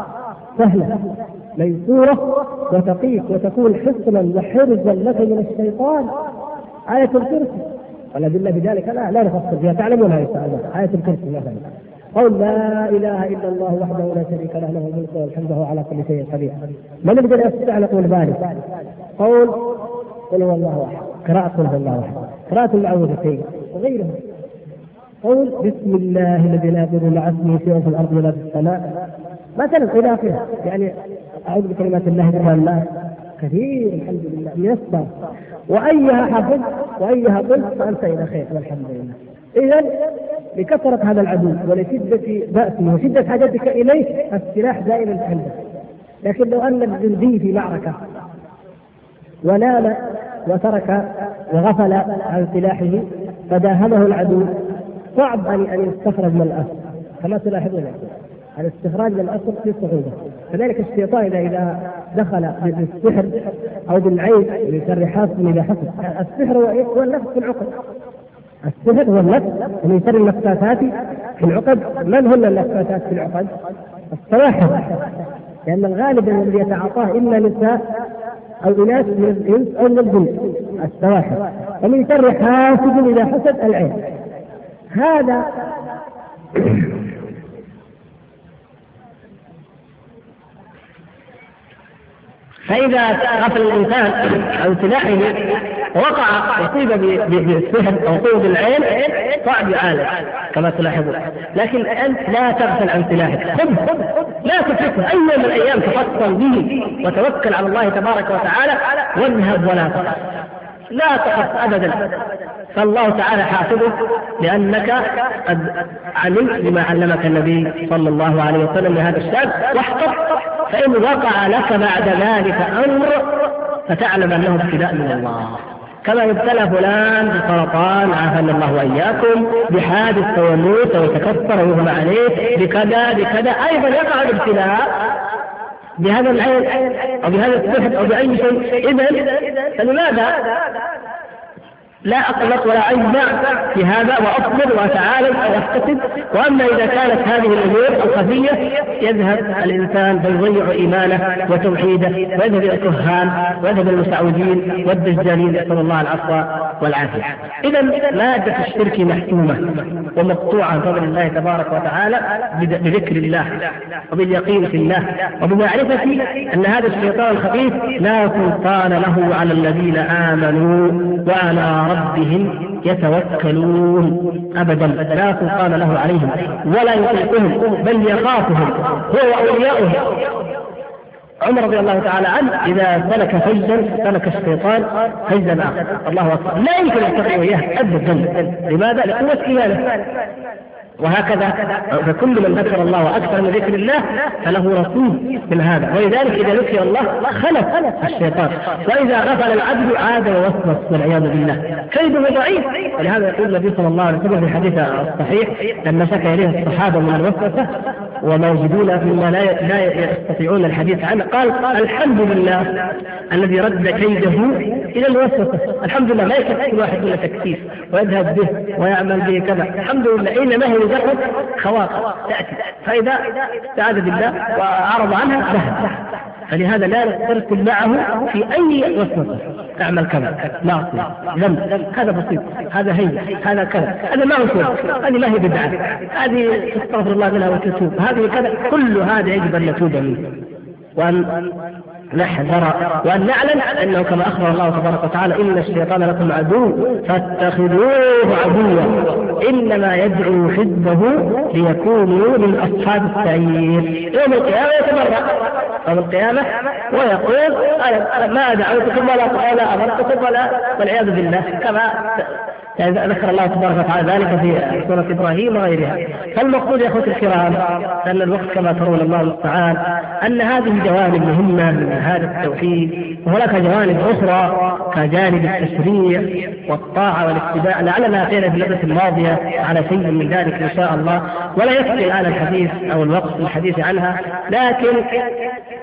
[SPEAKER 1] سهلة ميسورة وتقيك وتكون حصنا وحرزا لك من الشيطان آية الكرسي والأدلة بذلك لا لا نفصل فيها تعلمونها إن شاء الله آية الكرسي مثلا قول لا اله الا الله وحده لا شريك له له الملك والحمد وهو على كل شيء قدير ما نقدر نستعلق ان ذلك؟ قول قل هو الله احد قراءة قل هو الله احد قراءة المعوذتين وغيرها قول بسم الله الذي لا يضر مع اسمه شيء في الارض ولا في السماء مثلا الى اخره يعني اعوذ بكلمات الله الله كثير الحمد لله ميسر وايها حفظ وايها قلت فانت الى خير والحمد لله اذا لكثرة هذا العدو ولشدة بأسه وشدة حاجتك إليه السلاح دائما عندك لكن لو أن الجندي في معركة ونال وترك وغفل عن سلاحه فداهمه العدو صعب ان ان يستخرج من الاصل كما تلاحظون يعني. الاستخراج من الاصل في صعوبه كذلك الشيطان اذا اذا دخل بالسحر او بالعين بشر حاسد اذا حصل السحر إيه؟ هو النفس في العقد السحر هو النفس ومن شر النفاثات في العقد من هن النفاثات في العقد؟ السواحل لان الغالب الذي يتعاطاه اما نساء او اناث من الانس او من الجن السواحل ومن شر حاسد اذا حسد العين هذا فإذا غفل الإنسان عن سلاحه وقع أصيب بالسهم أو قوة العين صعب يعالج كما تلاحظون لكن أنت لا تغفل عن سلاحك خذ لا تتركه أي يوم من الأيام تفصل به وتوكل على الله تبارك وتعالى واذهب ولا تقع لا تخف أبدا فالله تعالى حافظك لأنك قد علمت بما علمك النبي صلى الله عليه وسلم لهذا الشاب واحفظ فإن وقع لك بعد ذلك أمر فتعلم أنه ابتلاء من الله كما ابتلى فلان بسرطان عافانا الله واياكم بحادث فيموت ويتكسر ويغمى عليه بكذا بكذا ايضا يقع الابتلاء بهذا العين أو بهذا السحر أو بأي شيء إذا فلماذا لا أقلق ولا أجزع في هذا وأصبر وأتعالج أو وأما إذا كانت هذه الأمور الخفية يذهب الإنسان فيضيع إيمانه وتوحيده ويذهب إلى الكهان ويذهب إلى المسعودين والدجالين نسأل الله العفو والعافية. إذا مادة الشرك محتومة ومقطوعة بفضل الله تبارك وتعالى بذكر الله وباليقين في الله وبمعرفة أن هذا الشيطان الخبيث لا سلطان له على الذين آمنوا وعلى ربهم يتوكلون أبدا لا سلطان له عليهم ولا يطيقهم بل يخافهم هو وأولياؤه عمر رضي الله تعالى عنه اذا سلك فجا سلك الشيطان فجا اخر الله اكبر لا يمكن ان تقوى وياه ابدا لماذا؟ لقوه ايمانه وهكذا فكل من ذكر الله واكثر من ذكر الله فله رصيد من هذا ولذلك اذا ذكر الله خلف الشيطان واذا غفل العبد عاد ووسوس والعياذ بالله كيده ضعيف ولهذا يقول النبي صلى الله عليه وسلم في الحديث الصحيح لما شكا اليه الصحابه من الوسوسه وموجودون مما لا لا يستطيعون الحديث عنه قال الحمد لله الذي رد كيده الى الوسوسه الحمد لله ما يكفي واحد الا تكفيف ويذهب به ويعمل به كذا الحمد لله انما هي مجرد خواطر تاتي فاذا استعاذ بالله واعرض عنها ذهب فلهذا لا نركن معه في اي وسوسه اعمل كذا معصيه ذنب هذا بسيط هذا هي هذا كذا هذا ما هو هذه ما هي بدعه هذه استغفر الله منها وتتوب وهذه كذا كل هذا يجب أن نتوب منه وأن نحذر وأن نعلم أنه كما أخبر الله تبارك وتعالى إن الشيطان لكم عدو فاتخذوه عدوا إنما يدعو حزبه ليكونوا من أصحاب السعير يوم القيامة يتبرع يوم القيامة ويقول أنا ما دعوتكم ولا ولا أمرتكم ولا والعياذ بالله كما يعني ذكر الله تبارك وتعالى ذلك في سورة إبراهيم وغيرها فالمقصود يا أخوتي الكرام أن الوقت كما ترون الله المستعان أن هذه جوانب مهمة من هذا التوحيد وهناك جوانب أخرى كجانب التشريع والطاعة والاتباع لعلنا أتينا في الليلة الماضية على شيء من ذلك إن شاء الله ولا يكفي الآن الحديث أو الوقت للحديث عنها لكن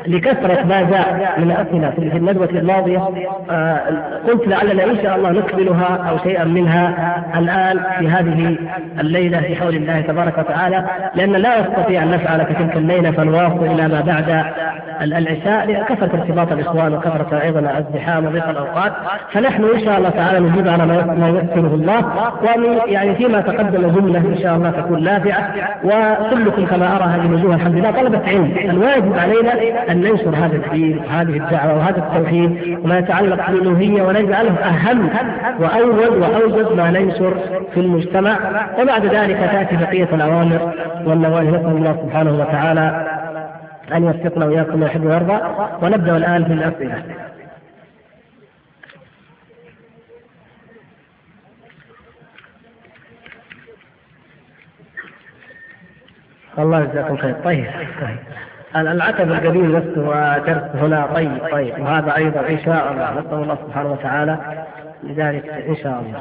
[SPEAKER 1] لكثرة ما جاء من الأسئلة في الندوة الماضية آه، قلت لعلنا إن شاء الله نكملها أو شيئا منها الآن في هذه الليلة بحول الله تبارك وتعالى لأن لا نستطيع أن نفعل كتلك الليلة فنواصل إلى ما بعد العشاء لكثرة ارتباط الإخوان وكثرة أيضا الزحام وضيق الأوقات فنحن إن شاء الله تعالى نجيب على ما يسره الله ومن يعني فيما تقدم جملة إن شاء الله تكون نافعة وكلكم كما أرى هذه الوجوه الحمد لله طلبة علم الواجب علينا أن ننشر هذا الدين وهذه الدعوة وهذا التوحيد وما يتعلق بالألوهية ونجعله أهم وأول وأوجب ما ننشر في المجتمع وبعد ذلك تأتي بقية الأوامر والنواهي نسأل الله سبحانه وتعالى أن يوفقنا وإياكم ما يحب ويرضى ونبدأ الآن في الأسئلة الله يجزاكم خير طيب طيب العتب القديم لست درس هنا طيب طيب وهذا ايضا ان شاء الله نسال الله سبحانه وتعالى لذلك ان شاء الله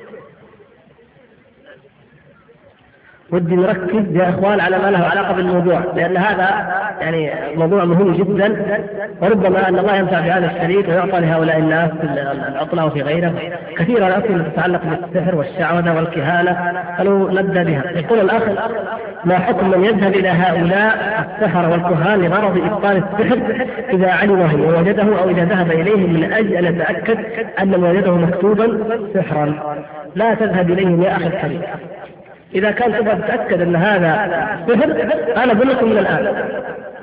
[SPEAKER 1] ودي نركز يا اخوان على ما له علاقه بالموضوع لان هذا يعني موضوع مهم جدا وربما ان الله ينفع بهذا الشريط ويعطى لهؤلاء الناس العطله وفي غيره كثيرا الاسئله تتعلق بالسحر والشعوذه والكهانه فلو نبدا بها يقول الاخ ما حكم من يذهب الى هؤلاء السحر والكهان لغرض ابطال السحر اذا علمه ووجده او اذا ذهب اليهم من اجل ان يتاكد ان ما وجده مكتوبا سحرا لا تذهب اليهم يا اخي الكريم إذا كان تبغى تتأكد أن هذا سحر أنا أقول لكم من الآن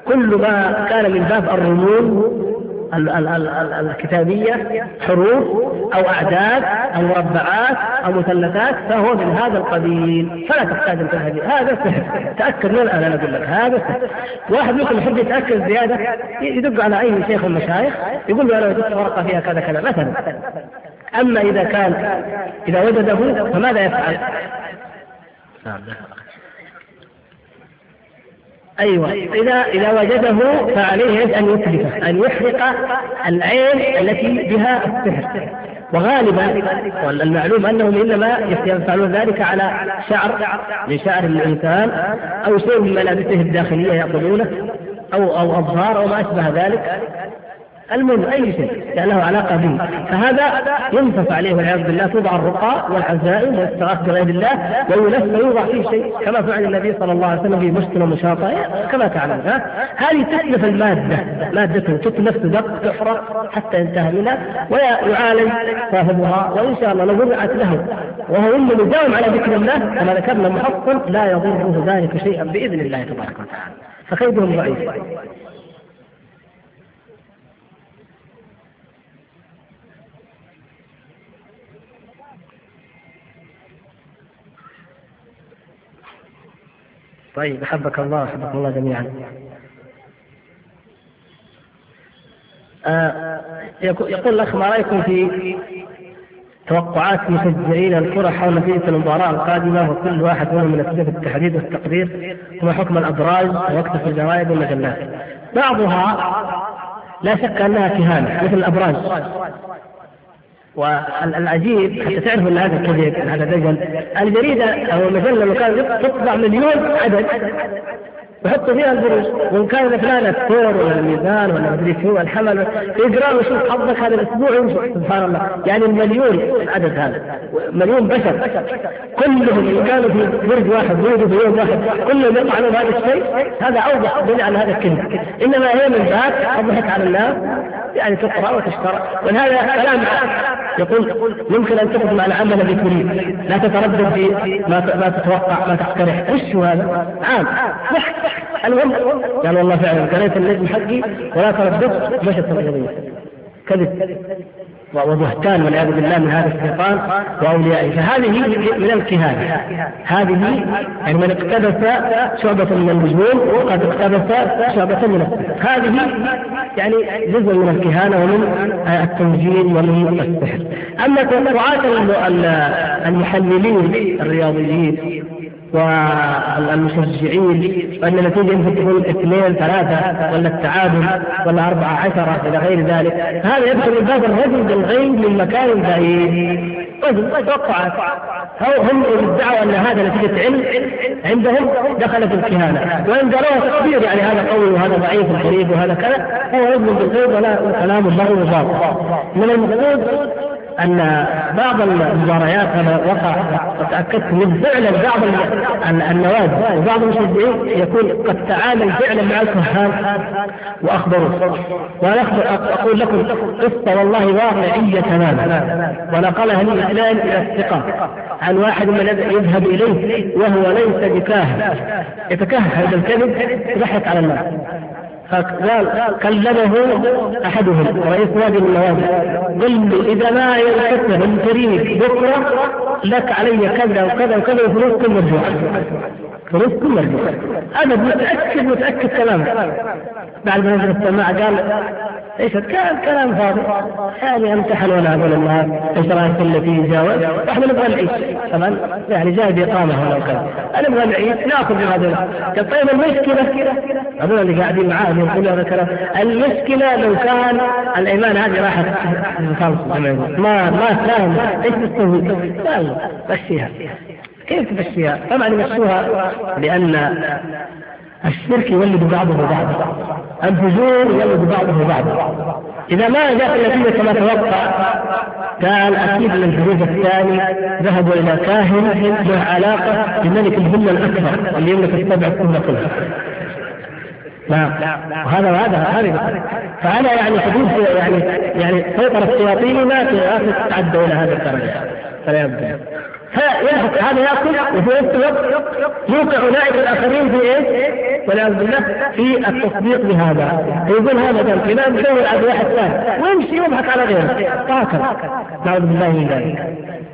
[SPEAKER 1] كل ما كان من باب الرموز الكتابية حروف أو أعداد أو مربعات أو مثلثات فهو من هذا القبيل فلا تحتاج أن تذهب هذا سحر تأكد من الآن أنا أقول لك هذا سحر واحد منكم يحب يتأكد زيادة يدق على أي شيخ من المشايخ يقول له أنا وجدت ورقة فيها كذا كذا مثلا أما إذا كان إذا وجده فماذا يفعل؟ أيوة إذا إذا وجده فعليه أن يتلفه أن يحرق العين التي بها السحر وغالبا والمعلوم انهم انما يفعلون ذلك على شعر من شعر الانسان او شيء من ملابسه الداخليه ياخذونه او او اظهار او ما اشبه ذلك المهم اي شيء يعني له علاقه به فهذا ينصف عليه والعياذ بالله توضع الرقى والعزائم والاستغاثه بغير الله ويلف ويوضع فيه شيء كما فعل النبي صلى الله عليه وسلم في مشكله مشاطه كما تعلم ها هذه تتلف الماده مادته تتلف تدق تحرق حتى ينتهى منها ويعالج صاحبها وان شاء الله لو وضعت له وهو انه مداوم على ذكر الله كما ذكرنا محصن لا يضره ذلك شيئا باذن الله تبارك وتعالى فكيدهم ضعيف طيب أحبك الله وأحبكم الله جميعا آه، يقول الأخ ما رأيكم في توقعات مشجعين الكرة حول نتيجة المباراة القادمة وكل واحد منهم من في التحديد والتقدير وما حكم الأبراج ووقت في الجرائد والمجلات بعضها لا شك أنها كهانة مثل الأبراج والعجيب حتى تعرفوا ان هذا كذب هذا دجل الجريده او المجله لو كانت تطبع مليون عدد يحطوا فيها القروش وان كان فلان الثور ولا الميزان ولا مدري شو الحمل يقرا ويشوف حظك هذا الاسبوع ويمشي سبحان الله يعني المليون العدد هذا مليون بشر كلهم ان كانوا في برج واحد ولدوا في يوم واحد كلهم يطعنوا بهذا هذا الشيء هذا اوضح دليل على هذا الكلمه انما هي من ذاك الضحك على الناس يعني تقرا وتشترى ولهذا كلام يقول يمكن ان تقدم على عمل الذي تريد لا تتردد في ما تتوقع ما تقترح ايش هذا؟ عام صح المهم قال والله فعلا قريت النجم حقي ولا ترددت مشت القضيه كذب وبهتان والعياذ بالله من هذا الشيطان واوليائه فهذه من الكهانه هذه يعني من اقتبس شعبة من المجنون وقد اقتبس شعبة من السحر هذه يعني جزء من الكهانه ومن التمجيد ومن السحر اما توقعات المحللين الرياضيين والمشجعين وان النتيجه يمكن تكون اثنين ثلاثه ولا التعادل ولا أربعة عشرة إلى غير ذلك هذا يدخل من باب الرجل بالغيب من مكان بعيد رجل طيب، توقعت أو هم ادعوا أن هذا نتيجة علم عندهم دخلت الكهانة وإن قالوها تقدير يعني هذا قوي وهذا ضعيف وغريب وهذا كذا هو يؤمن بالغيب ولا كلام الله وباطل من المقصود ان بعض المباريات انا وقع وتاكدت من فعلا بعض النوادي وبعض المشجعين يكون قد تعامل فعلا مع الكهان واخبروه وانا اقول لكم قصه والله واقعيه تماما ونقلها لي اعلان الى الثقه عن واحد من يذهب اليه وهو ليس بكاهن يتكهن هذا الكذب يضحك على الناس كلمه احدهم رئيس نادي من النوادي قل لي اذا ما ينفتح الفريق بكره لك علي كذا وكذا وكذا وفلوس كل مرجوعه كروب كلها أنا متأكد متأكد كلامه بعد ما نزل السماعة قال ايش كان كلام فاضي يعني ولا هذول الناس ايش رايك التي جاوز احنا نبغى نعيش طبعا يعني جاي باقامه وكذا انا نبغى نعيش ناخذ من هذول قال طيب المشكله هذول اللي قاعدين معاه يقولوا هذا الكلام المشكله لو كان الايمان هذه راحت خلص ما ما فاهم ايش تسوي؟ يلا مشيها كيف تمشيها؟ طبعا يمشوها لأن الشرك يولد بعضه بعضا الفجور يولد بعضه بعضا إذا ما جاءت النتيجة كما توقع كان أكيد أن الفريق الثاني ذهبوا إلى كاهن له علاقة بملك الذمة الأكبر اللي يملك السبع كلها كلها نعم وهذا وهذا هذا فانا يعني حدود يعني يعني سيطره الشياطين ما تتعدى الى هذا الدرجه فلا يبدو فيهبط هذا ياكل وفي نفس الوقت يوقع لاعب الاخرين في ايه؟ والعياذ بالله في التصديق بهذا يقول هذا كان كذا على واحد ثاني ويمشي يضحك على غيره هكذا نعوذ بالله من ذلك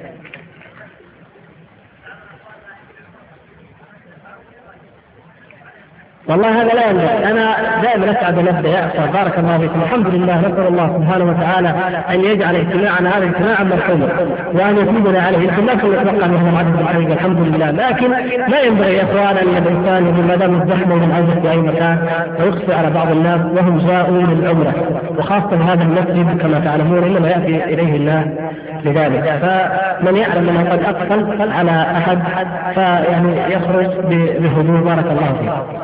[SPEAKER 1] والله هذا لا يملك انا دائما اسعد الابداع بارك الله فيكم الحمد لله نسال الله سبحانه وتعالى ان يجعل اجتماعنا هذا اجتماعا مرحوما وان يثيبنا عليه لكن لا كنا نتوقع منهم عدد الحقيقه الحمد لله لكن لا ينبغي يا اخوان ان الانسان ما دام الزحمه من عزف في اي مكان ويخفي على بعض الناس وهم جاؤوا للعمره وخاصه هذا المسجد كما تعلمون انما ياتي اليه الله لذلك فمن يعلم انه قد اقفل على احد فيعني يخرج بهدوء بارك الله فيه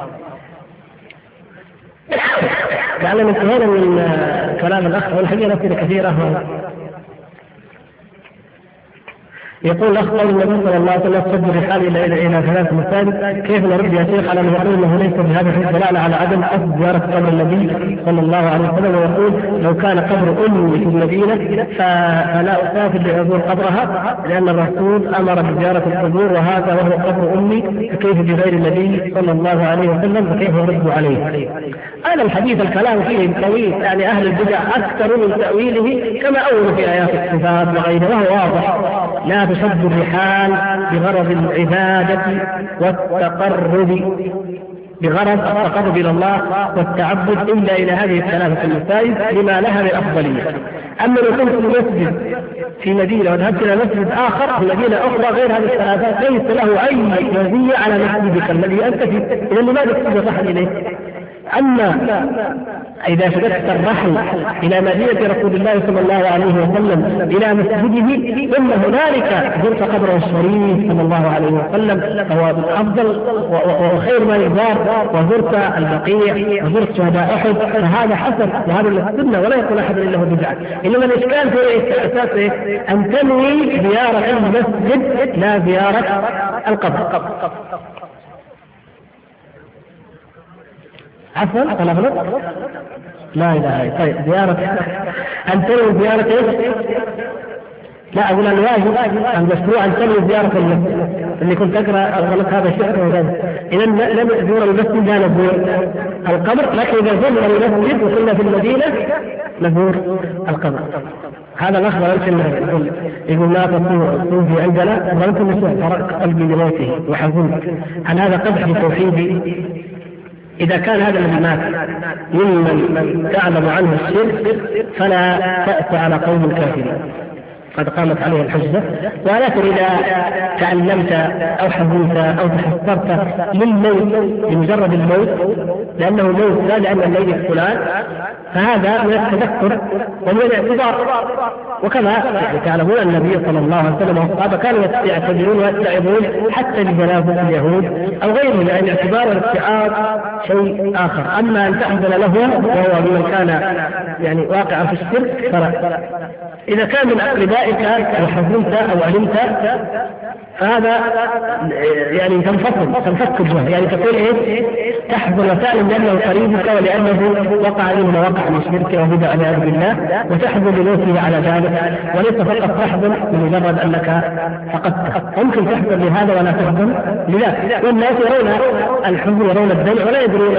[SPEAKER 1] لعلنا انتهينا من كلام الاخ والحقيقه الاسئله كثيره يقول اخ قول النبي صلى الله عليه وسلم سد الرحال الى الى الى ثلاث مسائل كيف نرد يا شيخ على ان يقول انه ليس بهذا الحديث دلاله على عدم قصد زياره قبر النبي صلى الله عليه وسلم ويقول لو كان قبر امي في المدينه فلا اسافر لازور قبرها لان الرسول امر بزياره القبور وهذا وهو قبر امي فكيف بغير النبي صلى الله عليه وسلم فكيف نرد عليه؟ هذا الحديث الكلام فيه طويل يعني اهل البدع اكثر من تاويله كما اول في ايات الصفات وغيره وهو واضح لا تسد الرحال بغرض العبادة والتقرب بغرض التقرب الى الله والتعبد الا الى هذه الثلاثه المسائل لما لها من افضليه. اما لو كنت في مسجد في مدينه وذهبت الى مسجد اخر في مدينه اخرى غير هذه الثلاثات ليس له اي مزيه على مسجدك الذي انت فيه، اذا لماذا تسجد اليه؟ أما إذا شددت الرحل إلى مدينة رسول الله صلى الله عليه وسلم إلى مسجده ثم هنالك زرت قبره الشريف صلى الله عليه وسلم فهو أفضل وخير ما يزار وزرت البقيع وزرت شهداء أحد فهذا حسن وهذا السنة ولا يقول أحد الا هو بدعة إنما الإشكال في اساسه أن تنوي زيارة المسجد لا زيارة القبر عفوا الأغلب لا إله إلا طيب زيارة أن تنوي زيارة إيش؟ لا أقول الواجب المشروع أن تنوي زيارة المسجد اللي كنت أقرأ الغلط هذا الشعر إذا لم يزور المسجد لا نزور القبر لكن إذا زرنا المسجد وكنا في المدينة نزور القبر هذا الاخ يمكن يقول يقول لا تصور الصوفي عندنا ظلمت المسجد فرق قلبي لموته وحزنت هل هذا قبح توحيدي إذا كان هذا الذي مات ممن تعلم عنه السر فلا تأتي على قوم كافرين قد قامت عليه الحجة ولكن إذا تعلمت أو حزنت أو من موت لمجرد الموت لأنه موت لا لأن الليل فلان فهذا من التذكر ومن الاعتذار وكما تعلمون النبي صلى الله عليه وسلم والصحابة كانوا يعتذرون ويتعظون حتى لجنابه اليهود او غيرهم لأن الاعتبار والاستعاض شيء اخر، اما ان تحزن له وهو ممن كان يعني واقعا في الشرك فلا. اذا كان من اقرباء انت وحفظت او علمت فهذا يعني تنفصل تنفك الجهل يعني تقول ايه؟ تحضر وتعلم لانه قريبك ولانه وقع مما وقع من شرك على عبد بالله وتحضر لموته على ذلك وليس فقط تحضر لمجرد انك فقدت ممكن تحضر لهذا ولا تحضر لذاك والناس يرون الحزن يرون الدمع ولا يدرون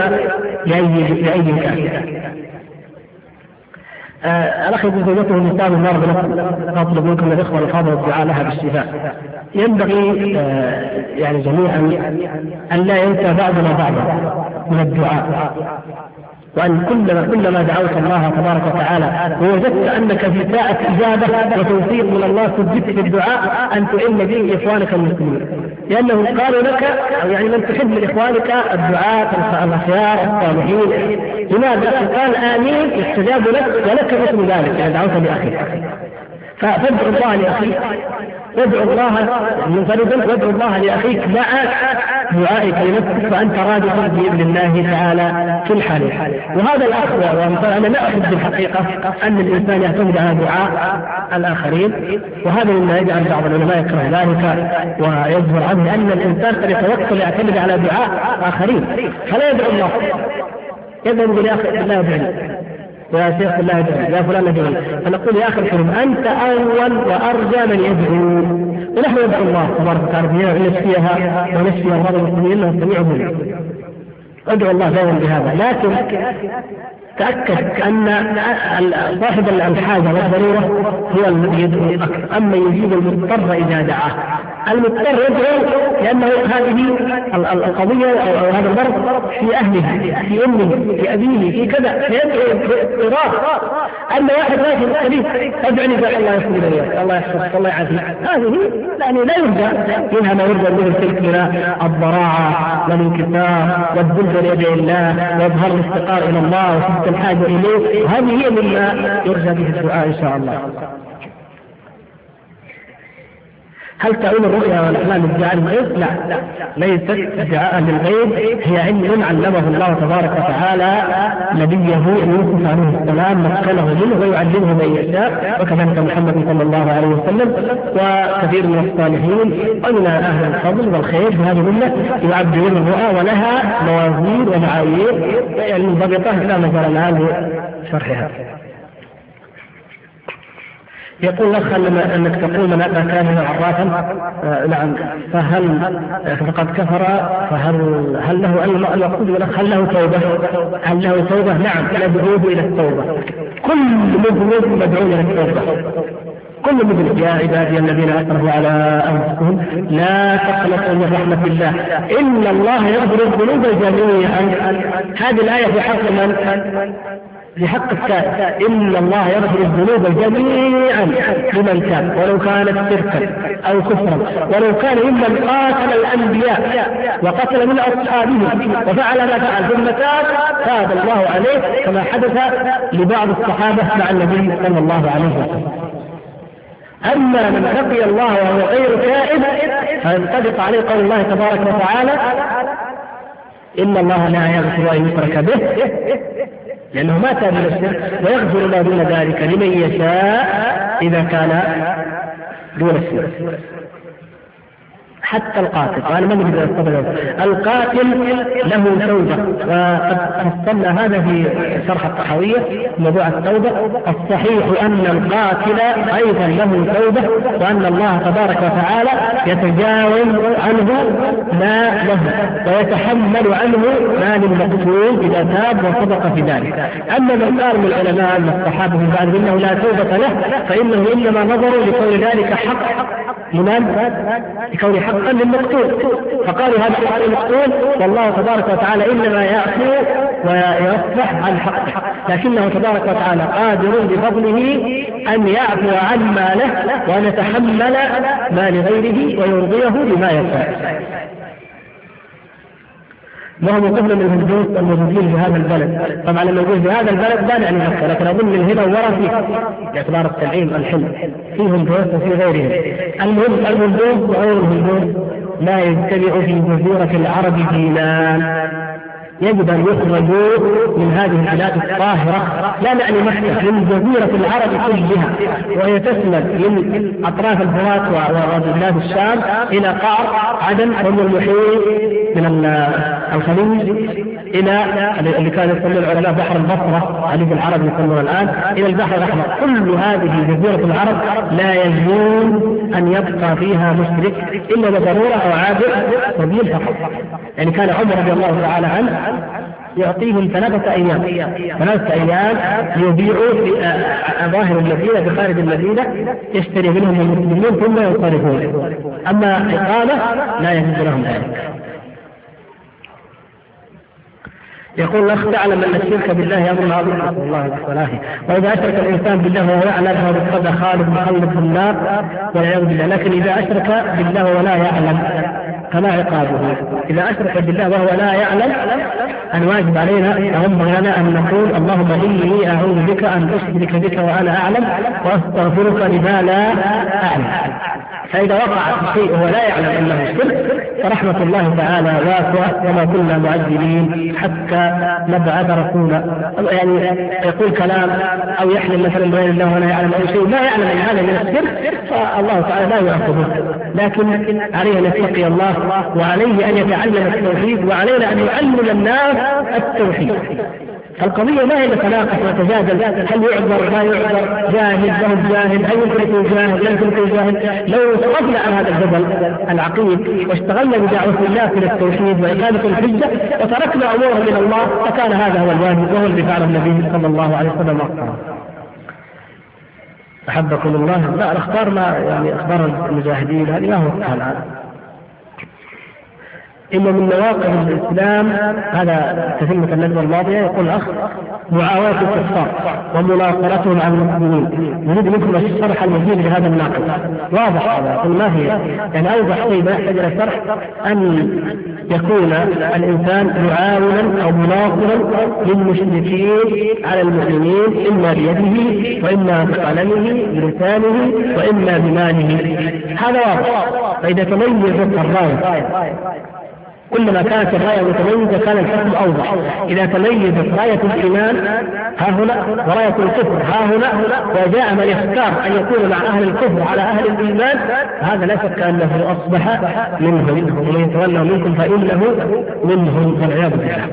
[SPEAKER 1] لاي لاي كان آه، الاخ يقول زوجته مصاب النار اطلب منكم الاخوه الفاضل الدعاء لها بالشفاء. ينبغي آه، يعني جميعا ان لا ينسى بعضنا بعضا من الدعاء وأن كلما كلما دعوت الله تبارك وتعالى ووجدت أنك في ساعة إجابة وتوفيق من الله سجدت في الدعاء أن تعن به إخوانك المسلمين لأنهم قالوا لك أو يعني من تحب من إخوانك الدعاة الأخيار الصالحين لماذا؟ قال آمين يستجاب لك ولك مثل ذلك إذا دعوت لأخيك فادعو الله لأخيك ادعو الله منفردا وادعو الله لاخيك دعا دعائك لنفسك فانت راجع باذن الله تعالى في الحال وهذا الاخ انا لا احب في الحقيقه ان الانسان يعتمد على دعاء الاخرين وهذا مما يجعل بعض العلماء يكره ذلك ويظهر عنه ان الانسان قد يتوكل يعتمد على دعاء اخرين فلا يدعو الله يذهب الى الله بعلم يا شيخ الله يا فلان ادعي فنقول يا اخي الكريم انت اول وارجى من يدعو ونحن ندعو الله تبارك وتعالى نشفيها ونشفي امراض المسلمين انه سميع ادعو الله دائما بهذا لكن تأكد أن صاحب الحاجة والضرورة هو الذي يدعو أما يجيب المضطر إذا دعاه. المضطر يدعو لأنه هذه القضية أو هذا الضرب في أهلها، في أمه، في أبيه، في كذا، فيدعو باضطرار. أما واحد واقف قريب أدعني الله يسلمك الله يحفظك الله يعافيك هذه يعني لا يرجى منها ما يرجى به الشرك من الضراعة والانكسار والذل بيد الله وإظهار الافتقار إلى الله وشدة الحاجة إليه هذه هي مما يرجى به الدعاء إن شاء الله هل تعين الرؤيا والاحلام ادعاء للغيب؟ لا لا ليست ادعاء للغيب هي علم علمه الله تبارك وتعالى نبيه يوسف عليه السلام مدخله منه ويعلمه من يشاء وكذلك محمد صلى الله عليه وسلم وكثير من الصالحين ومن اهل الفضل والخير في هذه الامه يعبرون الرؤى ولها موازين ومعايير يعني منضبطه لا مجال الان لشرحها. يقول لك انك تقول من اتى كاهنا عرافا آه، نعم فهل فقد كفر فهل هل له المقصود يقول هل له توبه؟ هل له توبه؟ نعم ندعوه الى التوبه كل مذنب مدعو الى التوبه كل مذنب يا عبادي الذين اسرفوا على انفسهم لا تقلقوا من رحمه الله ان الله يغفر الذنوب جميعا هذه الايه في حق من؟ لحق التائب إن الله يغفر الذنوب جميعا لمن تاب ولو كانت شركا أو كفرا ولو كان ممن قاتل الأنبياء وقتل من أصحابهم وفعل ما فعل ثم تاب تاب الله عليه كما حدث لبعض الصحابة مع النبي صلى الله عليه وسلم أما من لقي الله وهو غير تائب فينطبق عليه قول الله تبارك وتعالى إن الله لا يغفر أن يشرك به لأنه ما تاب إلى الشرك ويغفر ما دون ذلك لمن يشاء إذا كان دون الشرك حتى القاتل قال ما ادري اذا القاتل له توبه وقد فصلنا هذا في شرح الطحاويه موضوع التوبه الصحيح ان القاتل ايضا له توبه وان الله تبارك وتعالى يتجاوز عنه ما له ويتحمل عنه ما للمقتول اذا تاب وصدق في ذلك اما من قال من العلماء ان الصحابه من بعد انه لا توبه له فانه انما نظروا لقول ذلك حق منال لكونه حقا للمقتول فقالوا هذا حق المقتول والله تبارك وتعالى انما يعفو ويصفح عن حقه لكنه تبارك وتعالى قادر بفضله ان يعفو عن له وان يتحمل ما لغيره ويرضيه بما يشاء وهم يقفنا من الهندوس الموجودين في هذا البلد، طبعا الموجود في هذا البلد لا يعني مكه، لكن اظن من هنا وورا فيه باعتبار التنعيم الحلم، في هندوس وفي غيرهم. المهم الهندوس وغير الهندوس لا يجتمع في جزيره العرب دينان يجب ان يخرجوا من هذه العادات الطاهره لا نعني مكه من جزيره العرب كلها وهي تسند من اطراف الفرات وبلاد الشام الى قار عدن ومن المحيط من الخليج الى اللي كان يسمى العلماء بحر البصره عليه العرب يسمونه الان الى البحر الاحمر كل هذه جزيره العرب لا يجوز ان يبقى فيها مشرك الا بضروره او عابر سبيل فقط يعني كان عمر رضي الله تعالى عنه يعطيهم ثلاثة أيام ثلاثة أيام يبيعوا في أظاهر آه، المدينة بخارج المدينة يشتري منهم المسلمون ثم ينصرفون أما إقامة لا يجوز لهم ذلك يقول الاخ تعلم ان الشرك بالله امر عظيم نسال الله بصلاحه واذا اشرك الانسان بالله وهو يعلم فهو بالقدر خالد مخلد في النار والعياذ بالله لكن اذا اشرك بالله ولا يعلم فما عقابه؟ إذا أشرك بالله وهو لا يعلم الواجب علينا ينبغي لنا أن نقول اللهم إني أعوذ بك أن أشرك بك وأنا أعلم وأستغفرك لما لا أعلم فإذا وقع شيء وهو لا يعلم أنه شرك فرحمة الله تعالى واسعة وما كنا معذبين حتى نبعث رسولا يعني يقول كلام أو يحلم مثلا بغير الله ولا يعلم أي شيء لا يعلم أن هذا من الشرك فالله تعالى لا يعاقبه لكن عليه أن يتقي الله وعليه أن يتعلم التوحيد وعلينا أن نعلم الناس التوحيد القضية ما هي نتناقش ونتجادل هل يعذر ما يعذر جاهل ما جاهل هل يدركه جاهل لا يدركه جاهل لو صرفنا عن هذا الجدل العقيم واشتغلنا بدعوة الله إلى التوحيد وإقامة الحجة وتركنا أمورا إلى الله فكان هذا هو الواجب وهو الذي فعله النبي صلى الله عليه وسلم وأخبره. أحبكم الله لا الأخبار ما يعني أخبار المجاهدين هذه ما هو الآن ان من مواقف الاسلام هذا تتمه الندوه الماضيه يقول الاخ معاواه الكفار ومناصرتهم على المسلمين نريد منكم الشرح المزيد لهذا الناقل واضح هذا ما هي يعني اوضح شيء ما يحتاج الى شرح ان يكون الانسان معاونا او مناصرا للمشركين على المسلمين اما بيده واما بقلمه بلسانه واما بماله هذا واضح فاذا تميزت الرايه كلما كانت الراية متميزة كان الحكم أوضح إذا تميزت راية الإيمان ها هنا وراية الكفر ها هنا وجاء من اختار أن يكون مع أهل الكفر على أهل الإيمان هذا لا شك أنه أصبح منهم ومن يتولى منكم فإنه منهم والعياذ بالله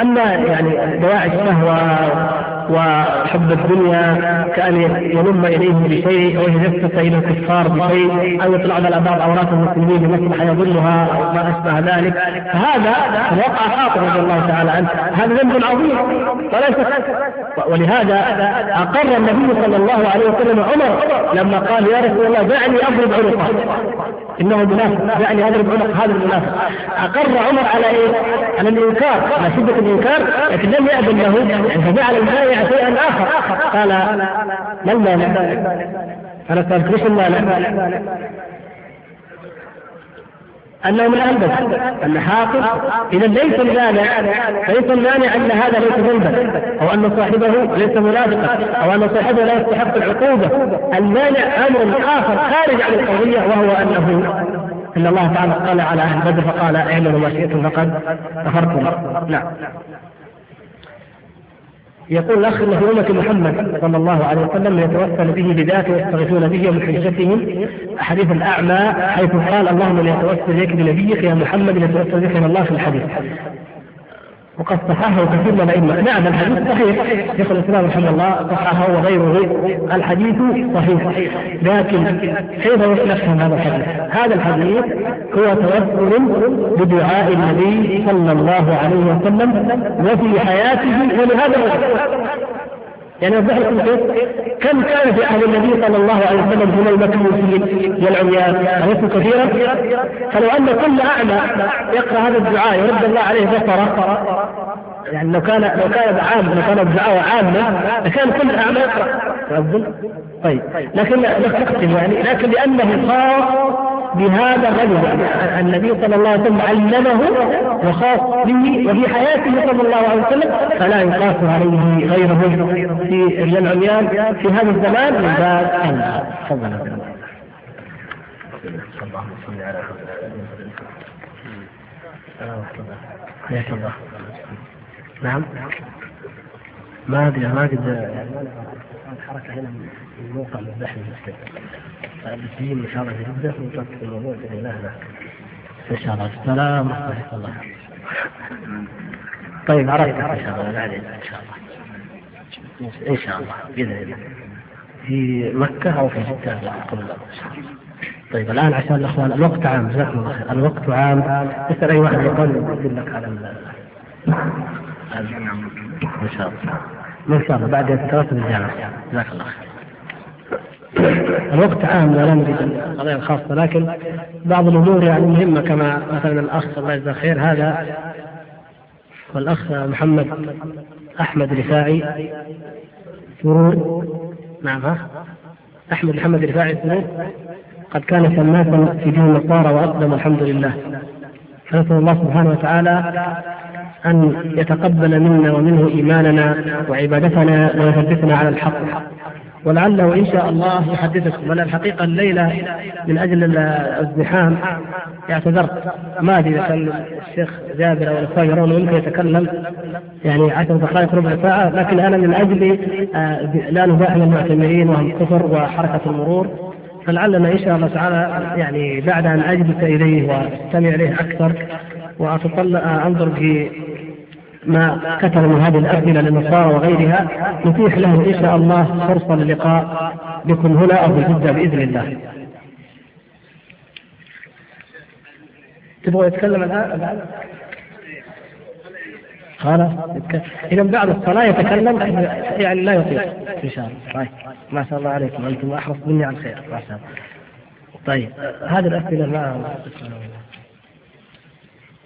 [SPEAKER 1] أما يعني دواعي الشهوة وحب الدنيا كأن يلم إليه بشيء أو يجسس إلى الكفار بشيء أو يطلع على بعض عورات المسلمين بمصلحة يظنها أو ما أشبه ذلك فهذا وقع خاطر رضي الله تعالى عنه هذا ذنب عظيم وليس ولهذا أقر النبي صلى الله عليه وسلم عمر لما قال يا رسول الله دعني أضرب عنقه إنه منافق دعني أضرب عنق هذا المنافق أقر عمر على إيه؟ على الإنكار على شدة الإنكار لكن لم يأذن له يعني فجعل الآية شيئا اخر قال ما المانع؟ انا سالت ليش المانع؟ انه من البس ان حاقد اذا ليس المانع ليس المانع ان هذا ليس ذنبا او ان صاحبه ليس منافقا او ان صاحبه لا يستحق العقوبه المانع امر اخر خارج عن القضيه وهو انه ان الله تعالى قال على اهل بدر فقال اعلنوا ما شئتم فقد غفرت نعم يقول الاخ ان امه محمد صلى الله عليه وسلم يتوسل به بذاته ويستغيثون به ومن حجتهم حديث الاعمى حيث قال اللهم من يتوسل بنبيك يا محمد يتوسل بك الى الله في الحديث وقد صححه كثير من الائمه، نعم الحديث صحيح شيخ الاسلام رحمه الله صححه وغيره الحديث صحيح لكن كيف نفهم هذا الحديث؟ هذا الحديث هو توسل بدعاء النبي صلى الله عليه وسلم وفي حياته ولهذا يعني اوضح لكم كيف كم كان في عهد النبي صلى الله عليه وسلم من المكروهين والعميان اليسوا كثيرا فلو ان كل اعمى يقرا هذا الدعاء يرد الله عليه بصره يعني لو كان لو كان عام لو كان الدعاء عامة لكان كل اعمى يقرا طيب لكن يعني لكن لانه صار بهذا غنم النبي صلى الله عليه وسلم علمه وخاص به وفي حياته صلى الله عليه وسلم فلا يقاس عليه غيره في العميان في هذا الزمان من باب تفضل اللهم صل على حياك الله نعم ما ادري ما قد الحركه هنا الموقع المستقبل. طيب، المسجد الدين ان شاء الله في جده ونترك الموضوع باذن الله ان شاء الله السلام ورحمه الله طيب عرفت ان شاء الله ان شاء الله ان شاء الله باذن الله في مكه او في جده قبل الله ان الله طيب الان عشان الاخوان الوقت عام جزاكم الله خير الوقت عام اسال اي واحد يقول يقول لك على ال ان شاء الله ان شاء الله بعد دراسه الجامعه جزاك الله خير الوقت عام لا نريد القضايا الخاصة لكن بعض الأمور يعني مهمة كما مثلا الأخ الله يجزاه خير هذا والأخ محمد أحمد رفاعي سرور نعم ها أحمد محمد رفاعي سرور قد كان سماسا في دين النصارى وأقدم الحمد لله فنسأل الله سبحانه وتعالى أن يتقبل منا ومنه إيماننا وعبادتنا ويثبتنا على الحق ولعله ان شاء الله يحدثكم انا الحقيقه الليله من اجل الازدحام اعتذرت ما ادري اذا كان الشيخ جابر او الاخوان يرون يمكن يتكلم يعني عشر دقائق ربع ساعه لكن انا من اجل آه، لا نزاحم المعتمرين وهم كفر وحركه المرور فلعلنا ان شاء الله تعالى يعني بعد ان اجلس اليه واستمع اليه اكثر واتطلع آه، انظر في ما كتب من هذه الأسئلة للنصارى وغيرها نتيح له إن شاء الله فرصة للقاء بكم هنا أو في جدة بإذن الله تبغى يتكلم الآن؟ خلاص اذا بعد الصلاه يتكلم يعني لا يطيق ان شاء الله طيب ما شاء الله عليكم انتم احرص مني على الخير ما شاء الله طيب هذه الاسئله ما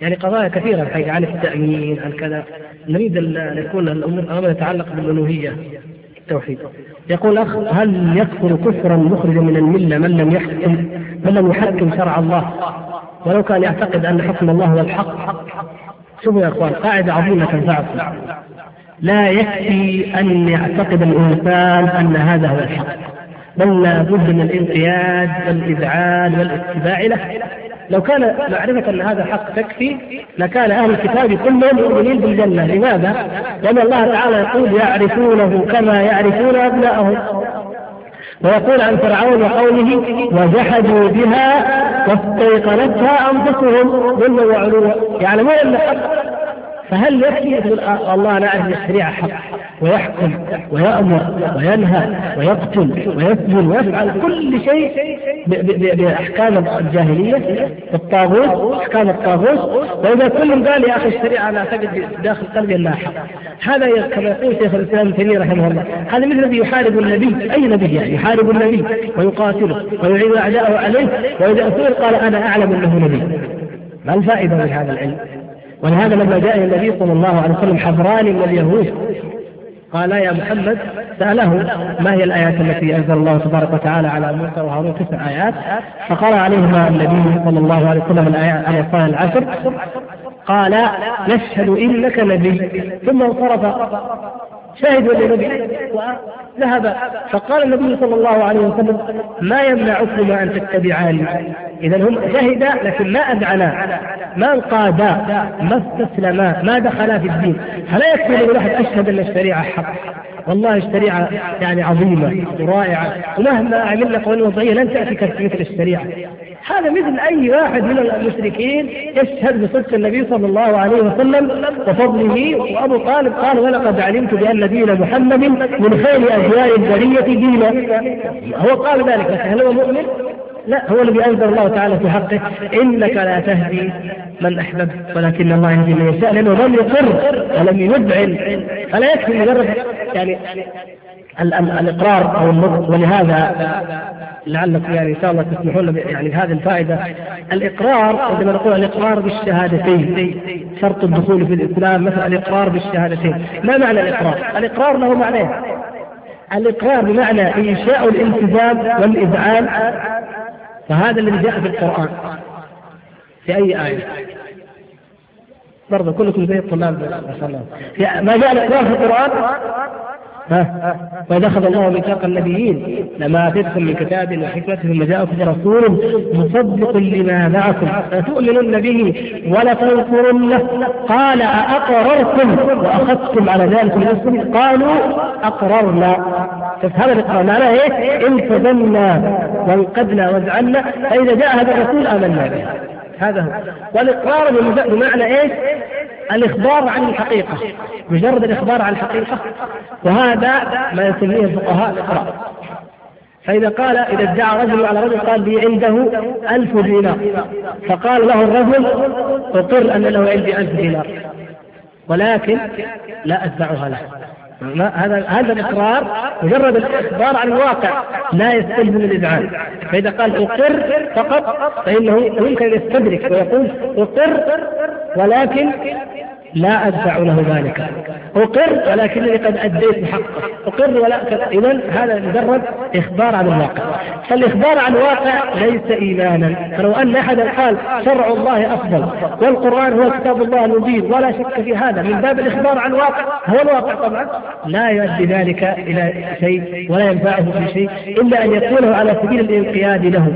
[SPEAKER 1] يعني قضايا كثيرة الحقيقة عن التأمين عن كذا نريد أن يكون الأمر يتعلق بالألوهية التوحيد يقول أخ هل يكفر كفرا مخرجا من الملة من لم يحكم من لم يحكم شرع الله ولو كان يعتقد أن حكم الله هو الحق شوفوا يا إخوان قاعدة عظيمة تنفعكم لا يكفي أن يعتقد الإنسان أن هذا هو الحق بل لابد من الانقياد والإذعان والاتباع له لو كان معرفة أن هذا حق تكفي لكان أهل الكتاب كلهم مؤمنين بالجنة لماذا؟ لأن الله تعالى يقول يعرفونه كما يعرفون أبناءهم. ويقول عن فرعون وقومه وجحدوا بها واستيقنتها انفسهم ظلما وعلوا يعلمون ان الحق فهل يكفي يقول آه، الله انا اعرف الشريعه حق ويحكم ويامر وينهى ويقتل ويسجن ويفعل كل شيء باحكام الجاهليه الطاغوت احكام الطاغوت واذا كل قال يا اخي الشريعه انا اعتقد داخل قلبي انها حق هذا كما يقول شيخ الاسلام ابن رحمه الله هذا مثل الذي يحارب النبي اي نبي يعني يحارب النبي ويقاتله ويعين اعداءه عليه واذا اثير قال انا اعلم انه نبي ما الفائده من هذا العلم؟ ولهذا لما جاء النبي صلى الله عليه وسلم حفران من اليهود قال يا محمد سأله ما هي الآيات التي أنزل الله تبارك وتعالى على موسى وهارون تسع آيات فقرأ عليهما النبي صلى الله عليه وسلم الآيتان العشر قال نشهد إنك نبي ثم انصرف شاهد ولا نبي وذهب فقال النبي صلى الله عليه وسلم ما يمنعكما أن تتبعاني إذا هم شهدا لكن ما أذعنا ما انقادا ما استسلما ما دخلا في الدين فلا يكفي لواحد أشهد أن الشريعة حق والله الشريعه يعني عظيمه ورائعه ومهما عملنا قوانين وضعيه لن تاتي مثل الشريعه هذا مثل اي واحد من المشركين يشهد بصدق النبي صلى الله عليه وسلم وفضله وابو طالب قال ولقد علمت بان دين محمد من خير ابناء البريه دينا هو قال ذلك لكن هل هو مؤمن؟ لا هو الذي انزل الله تعالى في حقه انك لا تهدي من احببت ولكن الله يهدي من يشاء لانه لم يقر ولم يذعن فلا يكفي مجرد يعني الاقرار او النطق ولهذا لعلكم يعني ان شاء الله تسمحون يعني بهذه الفائده الاقرار عندما نقول الاقرار بالشهادتين شرط الدخول في الاسلام مثلا الاقرار بالشهادتين ما معنى الاقرار؟ الاقرار له معنى الاقرار بمعنى انشاء الالتزام والاذعان فهذا الذي جاء في القران في اي ايه؟ برضه كلكم زي الطلاب ما شاء الله ما جاء الاقرار في القران ها وإذا أخذ الله ميثاق النبيين لما آتيتكم من كتاب وحكمة ثم جاءكم رسول مصدق لما معكم لتؤمنن به ولتنصرنه قال أأقررتم وأخذتم على ذلك من قالوا أقررنا هذا الإقرار معناه إيه؟ التزمنا وانقدنا وازعلنا فإذا جاء هذا الرسول آمنا به هذا هو والاقرار بمعنى ايش؟ الإخبار عن الحقيقة مجرد الإخبار عن الحقيقة وهذا ما يسميه الفقهاء الاقراء فإذا قال إذا ادعى رجل على رجل قال لي عنده ألف دينار فقال له الرجل أقر أن له عندي ألف دينار ولكن لا أتبعها له هذا هذا الاقرار مجرد الاخبار عن الواقع لا يستلزم الاذعان فاذا قال اقر فقط فانه يمكن ان يستدرك ويقول اقر ولكن لا أدفع له ذلك أقر ولكنني قد أديت حقه أقر ولا إذا هذا مجرد إخبار عن الواقع فالإخبار عن الواقع ليس إيمانا فلو أن أحدا قال شرع الله أفضل والقرآن هو كتاب الله المبين ولا شك في هذا من باب الإخبار عن الواقع هو الواقع طبعا لا يؤدي ذلك إلى شيء ولا ينفعه في شيء إلا أن يقوله على سبيل الانقياد له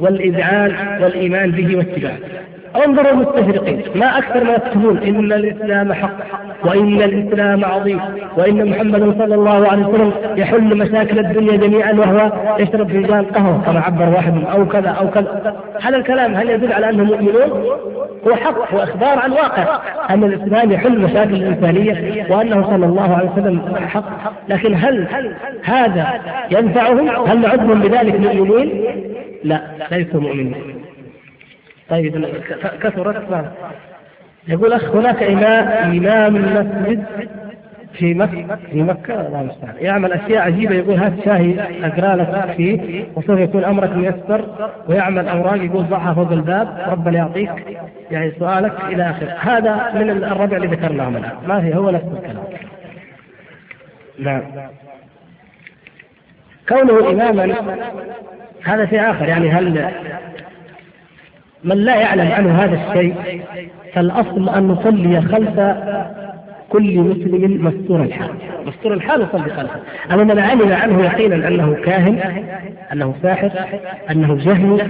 [SPEAKER 1] والإذعان والإيمان به واتباعه انظروا المستشرقين ما أكثر ما يكتبون إن الإسلام حق وإن الإسلام عظيم وإن محمدا صلى الله عليه وسلم يحل مشاكل الدنيا جميعا وهو يشرب فنجان قهوة كما عبر واحد أو كذا أو كذا هذا الكلام هل يدل على أنهم مؤمنون؟ هو حق وإخبار عن واقع أن الإسلام يحل مشاكل الإنسانية وأنه صلى الله عليه وسلم حق لكن هل هذا ينفعهم؟ هل نعدهم بذلك مؤمنين؟ لا ليسوا مؤمنين طيب كثرت يقول أخ هناك إمام إمام المسجد في مكة في مكة الله المستعان يعمل أشياء عجيبة يقول هات شاهي أقرأ لك فيه وسوف يكون أمرك ميسر ويعمل أوراق يقول ضعها فوق الباب ربنا يعطيك يعني سؤالك إلى آخره هذا من الربع اللي ذكرناهم الآن ما هي هو نفس الكلام نعم كونه إماما هذا شيء آخر يعني هل من لا يعلم عنه هذا الشيء فالأصل أن نصلي خلف كل مسلم مستور الحال مستور الحال يصلي خلفه أما من علم عنه يقينا أنه كاهن أنه ساحر أنه جهل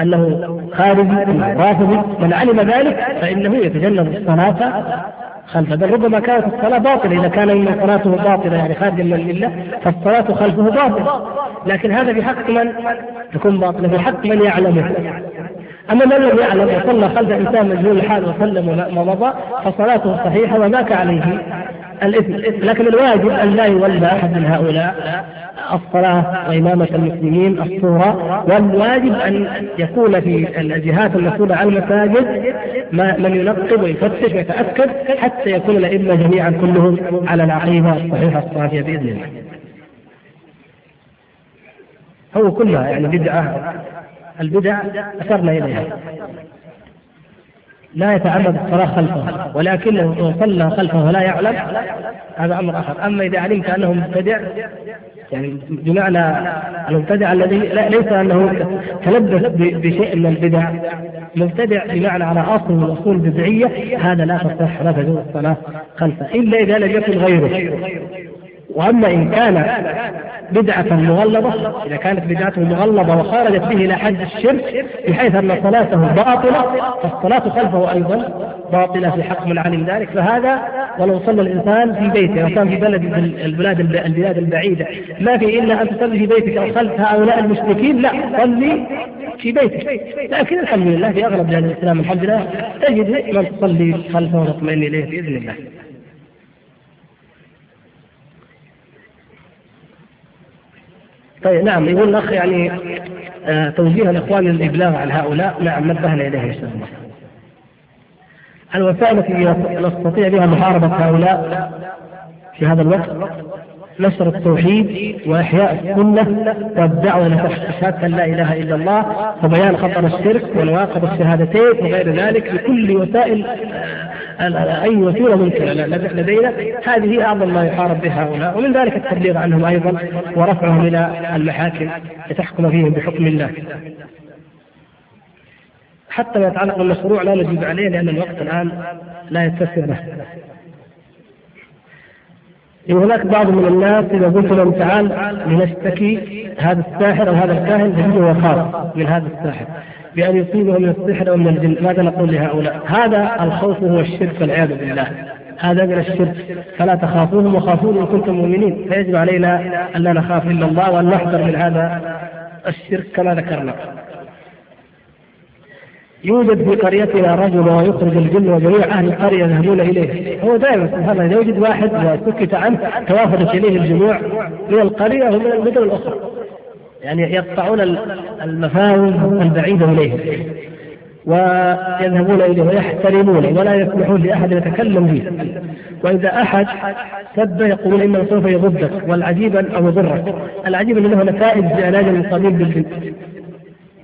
[SPEAKER 1] أنه خارجي أنه رافضي من علم ذلك فإنه يتجنب الصلاة خلفه بل ربما كانت الصلاة باطلة إذا كان إن صلاته باطلة يعني خادما من فالصلاة خلفه باطلة لكن هذا بحق من تكون باطلة بحق من يعلمه أما من لم يعلم وصلى خلف إنسان مجهول الحال وسلم وما مضى فصلاته صحيحة ومات عليه الإثم لكن الواجب أن لا يولى أحد من هؤلاء الصلاة وإمامة المسلمين الصورة والواجب أن يكون في الجهات المسؤولة عن المساجد من ينقب ويفتش ويتأكد حتى يكون الأئمة جميعا كلهم على العقيدة الصحيحة الصافية بإذن الله هو كلها يعني بدعة البدع أشرنا إليها لا يتعمد الصلاة خلفه ولكنه صلى خلفه ولا يعلم هذا أمر آخر أما إذا علمت أنه مبتدع يعني بمعنى المبتدع الذي ليس أنه تلبس بشيء من البدع مبتدع بمعنى على أصل من أصول البدعية هذا لا تصح لا تجوز الصلاة خلفه إلا إذا لم يكن غيره وأما إن كان بدعة مغلظة إذا كانت بدعته مغلظة وخرجت به إلى حد الشرك بحيث أن صلاته باطلة فالصلاة خلفه أيضا باطلة في حق من علم ذلك فهذا ولو صلى الإنسان في بيته أو كان في بلد من البلاد البلاد البعيدة ما في إلا أن تصلي في بيتك أو خلف هؤلاء المشركين لا صلي في بيتك لكن الحمد لله في أغلب بلاد الإسلام الحمد لله تجد من تصلي خلفه وتطمئن إليه بإذن الله طيب نعم يقول الاخ يعني آه توجيه الاخوان للابلاغ عن هؤلاء نعم نبهنا اليه يا شاء الوسائل التي نستطيع بها محاربه هؤلاء في هذا الوقت نشر التوحيد وإحياء السنة والدعوة الى شهاده لا إله إلا الله وبيان خطر الشرك ونواقض الشهادتين وغير ذلك بكل وسائل آه، آه، آه، أي وسيلة ممكنة لدينا هذه أعظم ما يحارب بها هؤلاء ومن ذلك التبليغ عنهم أيضا ورفعهم إلى المحاكم لتحكم فيهم بحكم الله حتى ما يتعلق بالمشروع لا نجيب عليه لأن الوقت الآن لا يتسع له إن هناك بعض من الناس إذا قلت لهم تعال لنشتكي هذا الساحر أو هذا الكاهن تجده يخاف من هذا الساحر بأن يصيبه من السحر أو من الجن ماذا نقول لهؤلاء هذا الخوف هو الشرك والعياذ بالله هذا من الشرك فلا تخافوهم وخافون إن كنتم مؤمنين فيجب علينا أن لا نخاف إلا الله وأن نحذر من هذا الشرك كما ذكرنا يوجد في قريتنا رجل ويخرج الجن وجميع اهل القريه يذهبون اليه، هو دائما هذا يوجد واحد سكت عنه توافدت اليه الجموع من القريه ومن المدن الاخرى. يعني يقطعون المفاوز البعيده اليهم. ويذهبون اليه ويحترمونه ولا يسمحون لاحد يتكلم به. واذا احد سب يقول انه سوف يضدك والعجيب او يضرك. العجيب انه نتائج علاج من طبيب بالجن.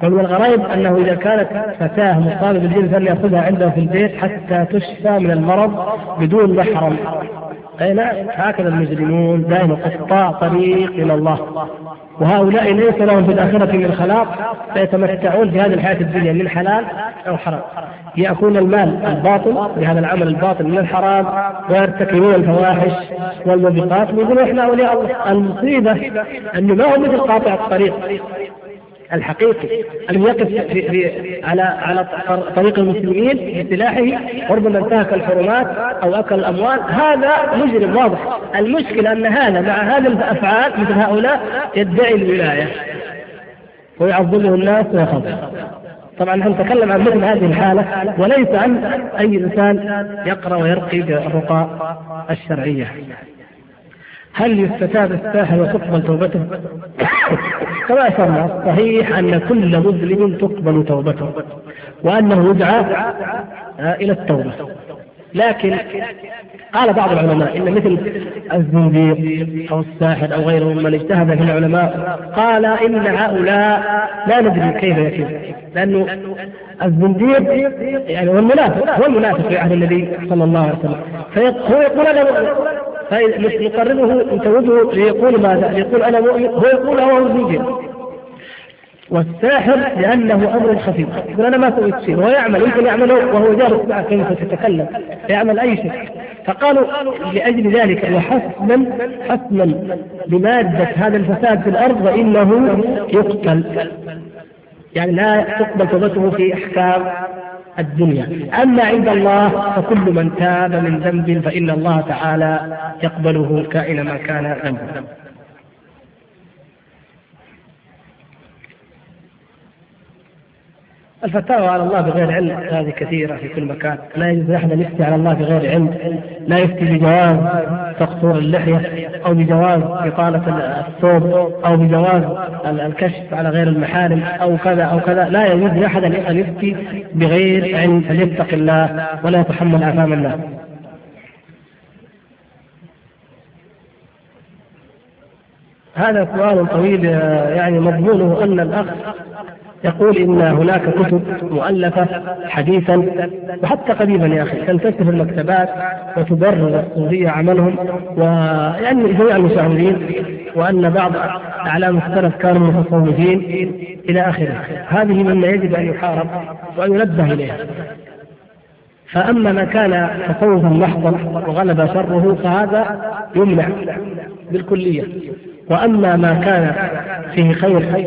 [SPEAKER 1] ومن الغرائب انه اذا كانت فتاه مصابه بالجن فلياخذها عنده في البيت حتى تشفى من المرض بدون محرم. اي نعم هكذا المجرمون دائما قطاع طريق الى الله. وهؤلاء ليس لهم في الاخره من خلاق فيتمتعون في هذه الحياه الدنيا من حلال او حرام. ياكلون المال الباطل بهذا العمل الباطل من الحرام ويرتكبون الفواحش والموبقات ويقولون احنا اولياء الله. المصيبه انه ما هو مثل قاطع الطريق. الحقيقي الموقف يقف في في على على طريق المسلمين بسلاحه وربما انتهك الحرمات او اكل الاموال هذا مجرم واضح المشكله ان هذا مع هذه الافعال مثل هؤلاء يدعي الولايه ويعظمه الناس ويخاف طبعا نحن نتكلم عن مثل هذه الحالة وليس عن أي إنسان يقرأ ويرقي بالرقى الشرعية هل يستتاب الساحر وتقبل توبته؟ كما أشرنا صحيح أن كل مذنب تقبل توبته وأنه يدعى إلى التوبة لكن قال بعض العلماء ان مثل الزنديق او الساحر او غيره من اجتهد في العلماء قال ان هؤلاء لا ندري كيف يكذب لانه الزنديق يعني هو المنافق هو المنافق في عهد النبي صلى الله عليه وسلم فيقول انا فنقرره طيب، نتوجه ليقول ماذا؟ ليقول انا مؤمن هو يقول هو مؤمن والساحر لأنه أمر خفيف يقول أنا ما سويت شيء هو يعمل يمكن يعمله وهو جالس معك كيف تتكلم يعمل أي شيء فقالوا لأجل ذلك وحسما حسما بماده هذا الفساد في الأرض فإنه يقتل يعني لا تقبل توبته في أحكام الدنيا أما عند الله فكل من تاب من ذنب فإن الله تعالى يقبله كائن ما كان ذنبه الفتاوى على الله بغير علم هذه كثيرة في كل مكان لا يجوز أحد يفتي على الله بغير علم لا يفتي بجواز تقصير اللحية أو بجواز إطالة الثوب أو بجواز الكشف على غير المحارم أو كذا أو كذا لا يجوز لأحد أن يفتي بغير علم فليتق الله ولا يتحمل آثام الناس هذا سؤال طويل آه، يعني مضمونه أن الأخ يقول ان هناك كتب مؤلفه حديثا وحتى قديما يا اخي تنتشر المكتبات وتبرر الصوفيه عملهم ويعني جميع المشاهدين وان بعض اعلام السلف كانوا متصوفين الى اخره هذه مما يجب ان يحارب وان ينبه اليها فاما ما كان تصوفا محضا وغلب شره فهذا يمنع بالكليه واما ما كان فيه خير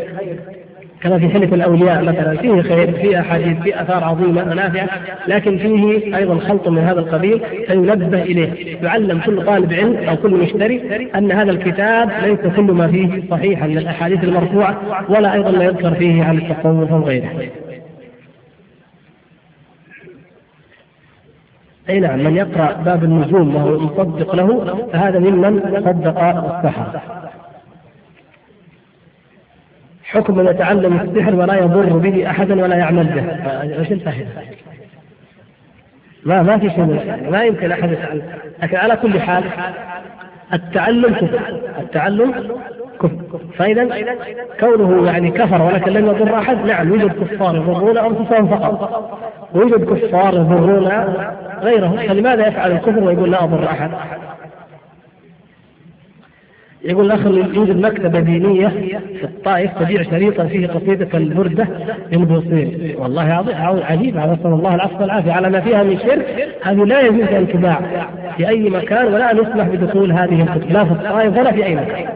[SPEAKER 1] كما في حلف الأولياء مثلا فيه خير فيه أحاديث فيه آثار عظيمة ونافعة لكن فيه أيضا خلط من هذا القبيل فينبه إليه يعلم كل طالب علم أو كل مشتري أن هذا الكتاب ليس كل ما فيه صحيحا من الأحاديث المرفوعة ولا أيضا ما يذكر فيه عن التصوف أو غيره اي نعم من يقرا باب النجوم وهو مصدق له فهذا ممن صدق السحر حكم من يتعلم السحر ولا يضر به احدا ولا يعمل به ايش الفائده؟ ما ما في شيء ما يمكن احد يتعلم لكن على كل حال التعلم كفر التعلم كفر فاذا كونه يعني كفر ولكن لم يضر احد نعم يوجد كفار يضرون انفسهم فقط ويوجد كفار يضرون غيرهم فلماذا يفعل الكفر ويقول لا اضر احد يقول الاخ يوجد مكتبه دينيه في الطائف تبيع شريطا فيه قصيده البرده للبوصيري، والله عجيب على نسال الله العفو والعافيه على ما فيها من شرك هذه لا يجوز ان تباع في اي مكان ولا ان يسمح بدخول هذه الكتب لا في الطائف ولا في اي مكان.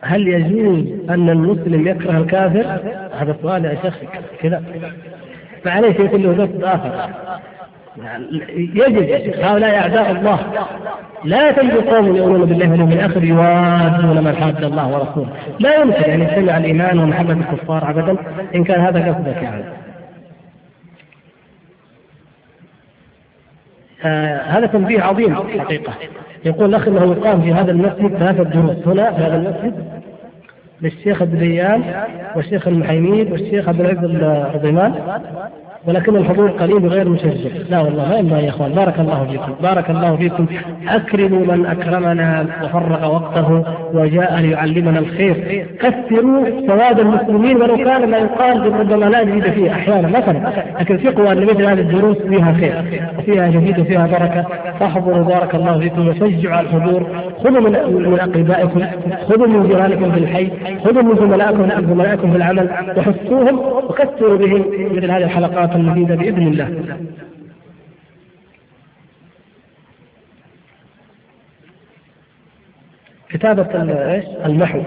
[SPEAKER 1] هل يجوز ان المسلم يكره الكافر؟ هذا سؤال يا شيخ كذا فعليه يكون له اخر يجب هؤلاء أعداء الله لا تجد قوم يؤمنون بالله واليوم الآخر يوادون من حاد الله ورسوله لا يمكن أن يجتمع الإيمان ومحبة الكفار أبدا إن كان هذا قصدك يعني آه هذا تنبيه عظيم حقيقة يقول الأخ أنه يقام في هذا المسجد ثلاثة دروس هنا في هذا المسجد للشيخ الدريان والشيخ المحيميد والشيخ عبد العزيز الرضيمان ولكن الحضور قليل وغير مشجع لا والله ما ينبغي يا اخوان بارك الله فيكم بارك الله فيكم اكرموا من اكرمنا وفرغ وقته وجاء ليعلمنا الخير كثروا سواد المسلمين ولو كان ما يقال ربما لا نجد فيه احيانا مثلا لكن ثقوا ان مثل هذه الدروس فيها خير وفيها جديد وفيها بركه فاحضروا بارك الله فيكم وشجعوا على الحضور خذوا من من اقربائكم خذوا من جيرانكم في الحي خذوا من زملائكم زملائكم في العمل وحسوهم وكثروا بهم مثل هذه الحلقات أوقات بإذن الله كتابة المحو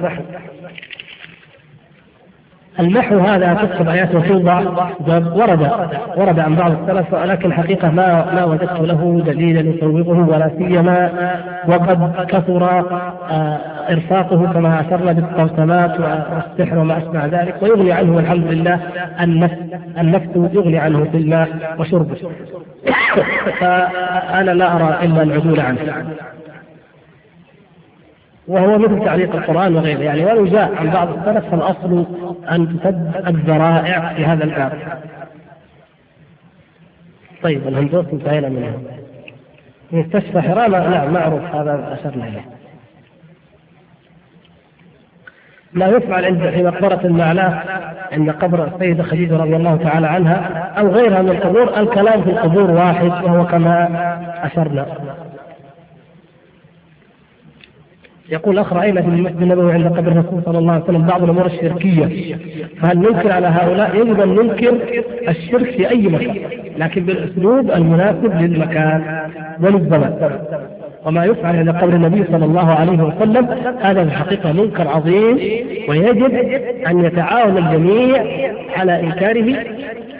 [SPEAKER 1] المحو هذا تكتب ايات وتوضع ورد ورد عن بعض السلف ولكن حقيقه ما ما وجدت له دليلا يصوبه ولا سيما وقد كثر آه، ارفاقه كما اشرنا بالطمطمات والسحر وما اشبه ذلك ويغني عنه والحمد لله النفس النفس يغني عنه في الماء وشربه فانا لا ارى الا العدول عنه وهو مثل تعليق القرآن وغيره يعني ولو جاء عن بعض السلف فالأصل أن تسد الذرائع في هذا الباب طيب الهندوس انتهينا منها مستشفى حرام نعم معروف هذا أشرنا إليه ما يفعل عند في مقبرة المعلاة عند قبر السيدة خديجة رضي الله تعالى عنها أو غيرها من القبور الكلام في القبور واحد وهو كما أشرنا يقول اخ راينا في المسجد النبوي عند قبر الرسول صلى الله عليه وسلم بعض الامور الشركيه فهل ننكر على هؤلاء؟ يجب ان ننكر الشرك في اي مكان لكن بالاسلوب المناسب للمكان وللزمان وما يفعل عند قبر النبي صلى الله عليه وسلم هذا في الحقيقة منكر عظيم ويجب أن يتعاون الجميع على إنكاره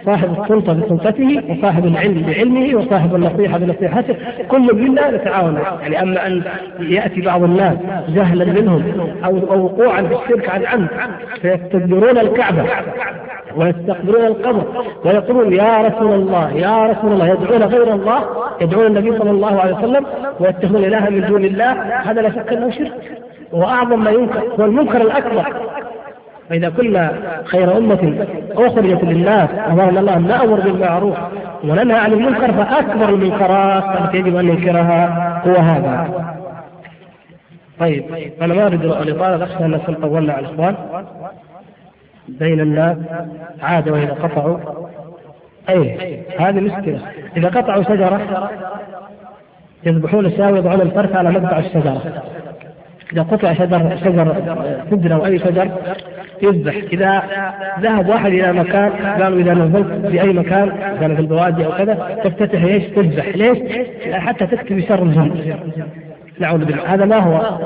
[SPEAKER 1] صاحب السلطة بسلطته وصاحب العلم بعلمه وصاحب النصيحة بنصيحته كل منا نتعاون يعني أما أن يأتي بعض الناس جهلا منهم أو, أو وقوعا في الشرك عن عمد فيستدبرون الكعبة ويستقبلون القبر ويقولون يا رسول الله يا رسول الله يدعون غير الله يدعون النبي صلى الله عليه وسلم ويتخذون إلها من دون الله هذا لا شك أنه شرك واعظم ما ينكر والمنكر الاكبر فإذا كنا خير أمة أخرجت للناس أمرنا الله أن نأمر بالمعروف وننهى عن المنكر فأكبر المنكرات التي يجب أن ننكرها هو هذا. طيب أنا ما أريد الإطالة أخشى أن نكون طولنا على الإخوان بين الناس عادة وإذا قطعوا أي هذه مشكلة إذا قطعوا شجرة يذبحون الشاوي ويضعون الفرث على مقطع الشجرة إذا قطع شجر شجر سدر أو أي شجر يذبح إذا ذهب واحد إلى مكان قالوا إذا نزلت في أي مكان كان في البوادي أو كذا تفتتح ايش؟ تذبح ليش؟ حتى تكتب شر الجن نعوذ بالله هذا ما هو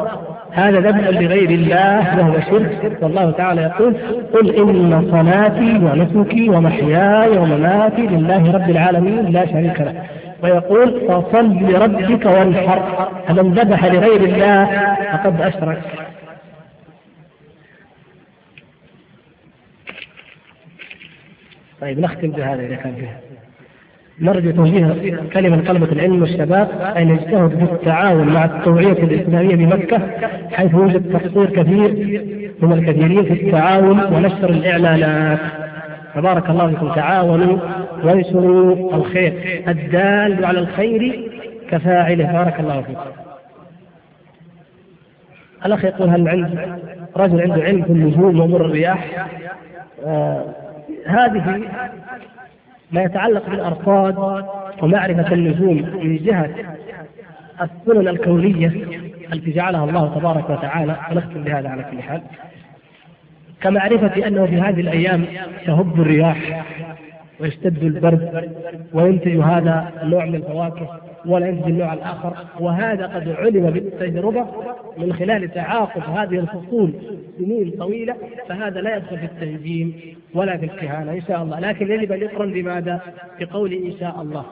[SPEAKER 1] هذا ذبح لغير الله وهو شرك والله تعالى يقول قل ان صلاتي ونسكي ومحياي ومماتي لله رب العالمين لا شريك له ويقول فصل لربك وانحر فمن ذبح لغير الله فقد اشرك طيب نختم بهذا إذا كان فيها نرجو توجيه كلمة طلبة العلم والشباب أن يجتهد في التعاون مع التوعية الإسلامية بمكة حيث يوجد تقصير كثير من الكثيرين في التعاون ونشر الإعلانات فبارك الله فيكم تعاونوا وانشروا الخير الدال على الخير كفاعله بارك الله فيكم الأخ يقول هل عند رجل عنده علم في النجوم وأمور الرياح آه هذه ما يتعلق بالأرصاد ومعرفة النجوم من جهة السنن الكونية التي جعلها الله تبارك وتعالى ونختم بهذا على كل حال كمعرفة أنه في هذه الأيام تهب الرياح ويشتد البرد وينتج هذا النوع من الفواكه ولا ينتج النوع الآخر وهذا قد علم بالتجربة من خلال تعاقب هذه الفصول سنين طويلة فهذا لا يدخل في التنجيم ولا في الكهانة إن شاء الله لكن يجب أن يقرن بماذا؟ بقول إن شاء الله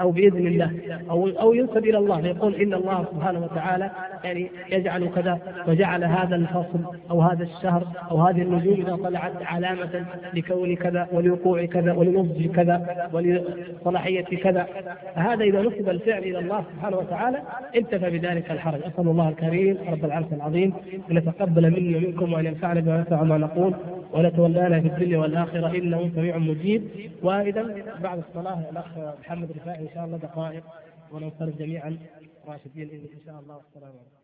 [SPEAKER 1] أو بإذن الله أو أو ينسب إلى الله فيقول إن الله سبحانه وتعالى يعني يجعل كذا وجعل هذا الفصل أو هذا الشهر أو هذه النجوم إذا طلعت علامة لكون كذا ولوقوع كذا ولنضج كذا ولصلاحية كذا هذا إذا نسب الفعل إلى الله سبحانه وتعالى انتفى بذلك الحرج أسأل الله الكريم رب العرش العظيم أن يتقبل مني ومنكم وأن ينفعنا بما ما نقول ولتولانا في الدنيا والاخره انه سميع مجيب واذا بعد الصلاه الاخ محمد رفاعي ان شاء الله دقائق وننصرف جميعا راشدين ان شاء الله والسلام عليكم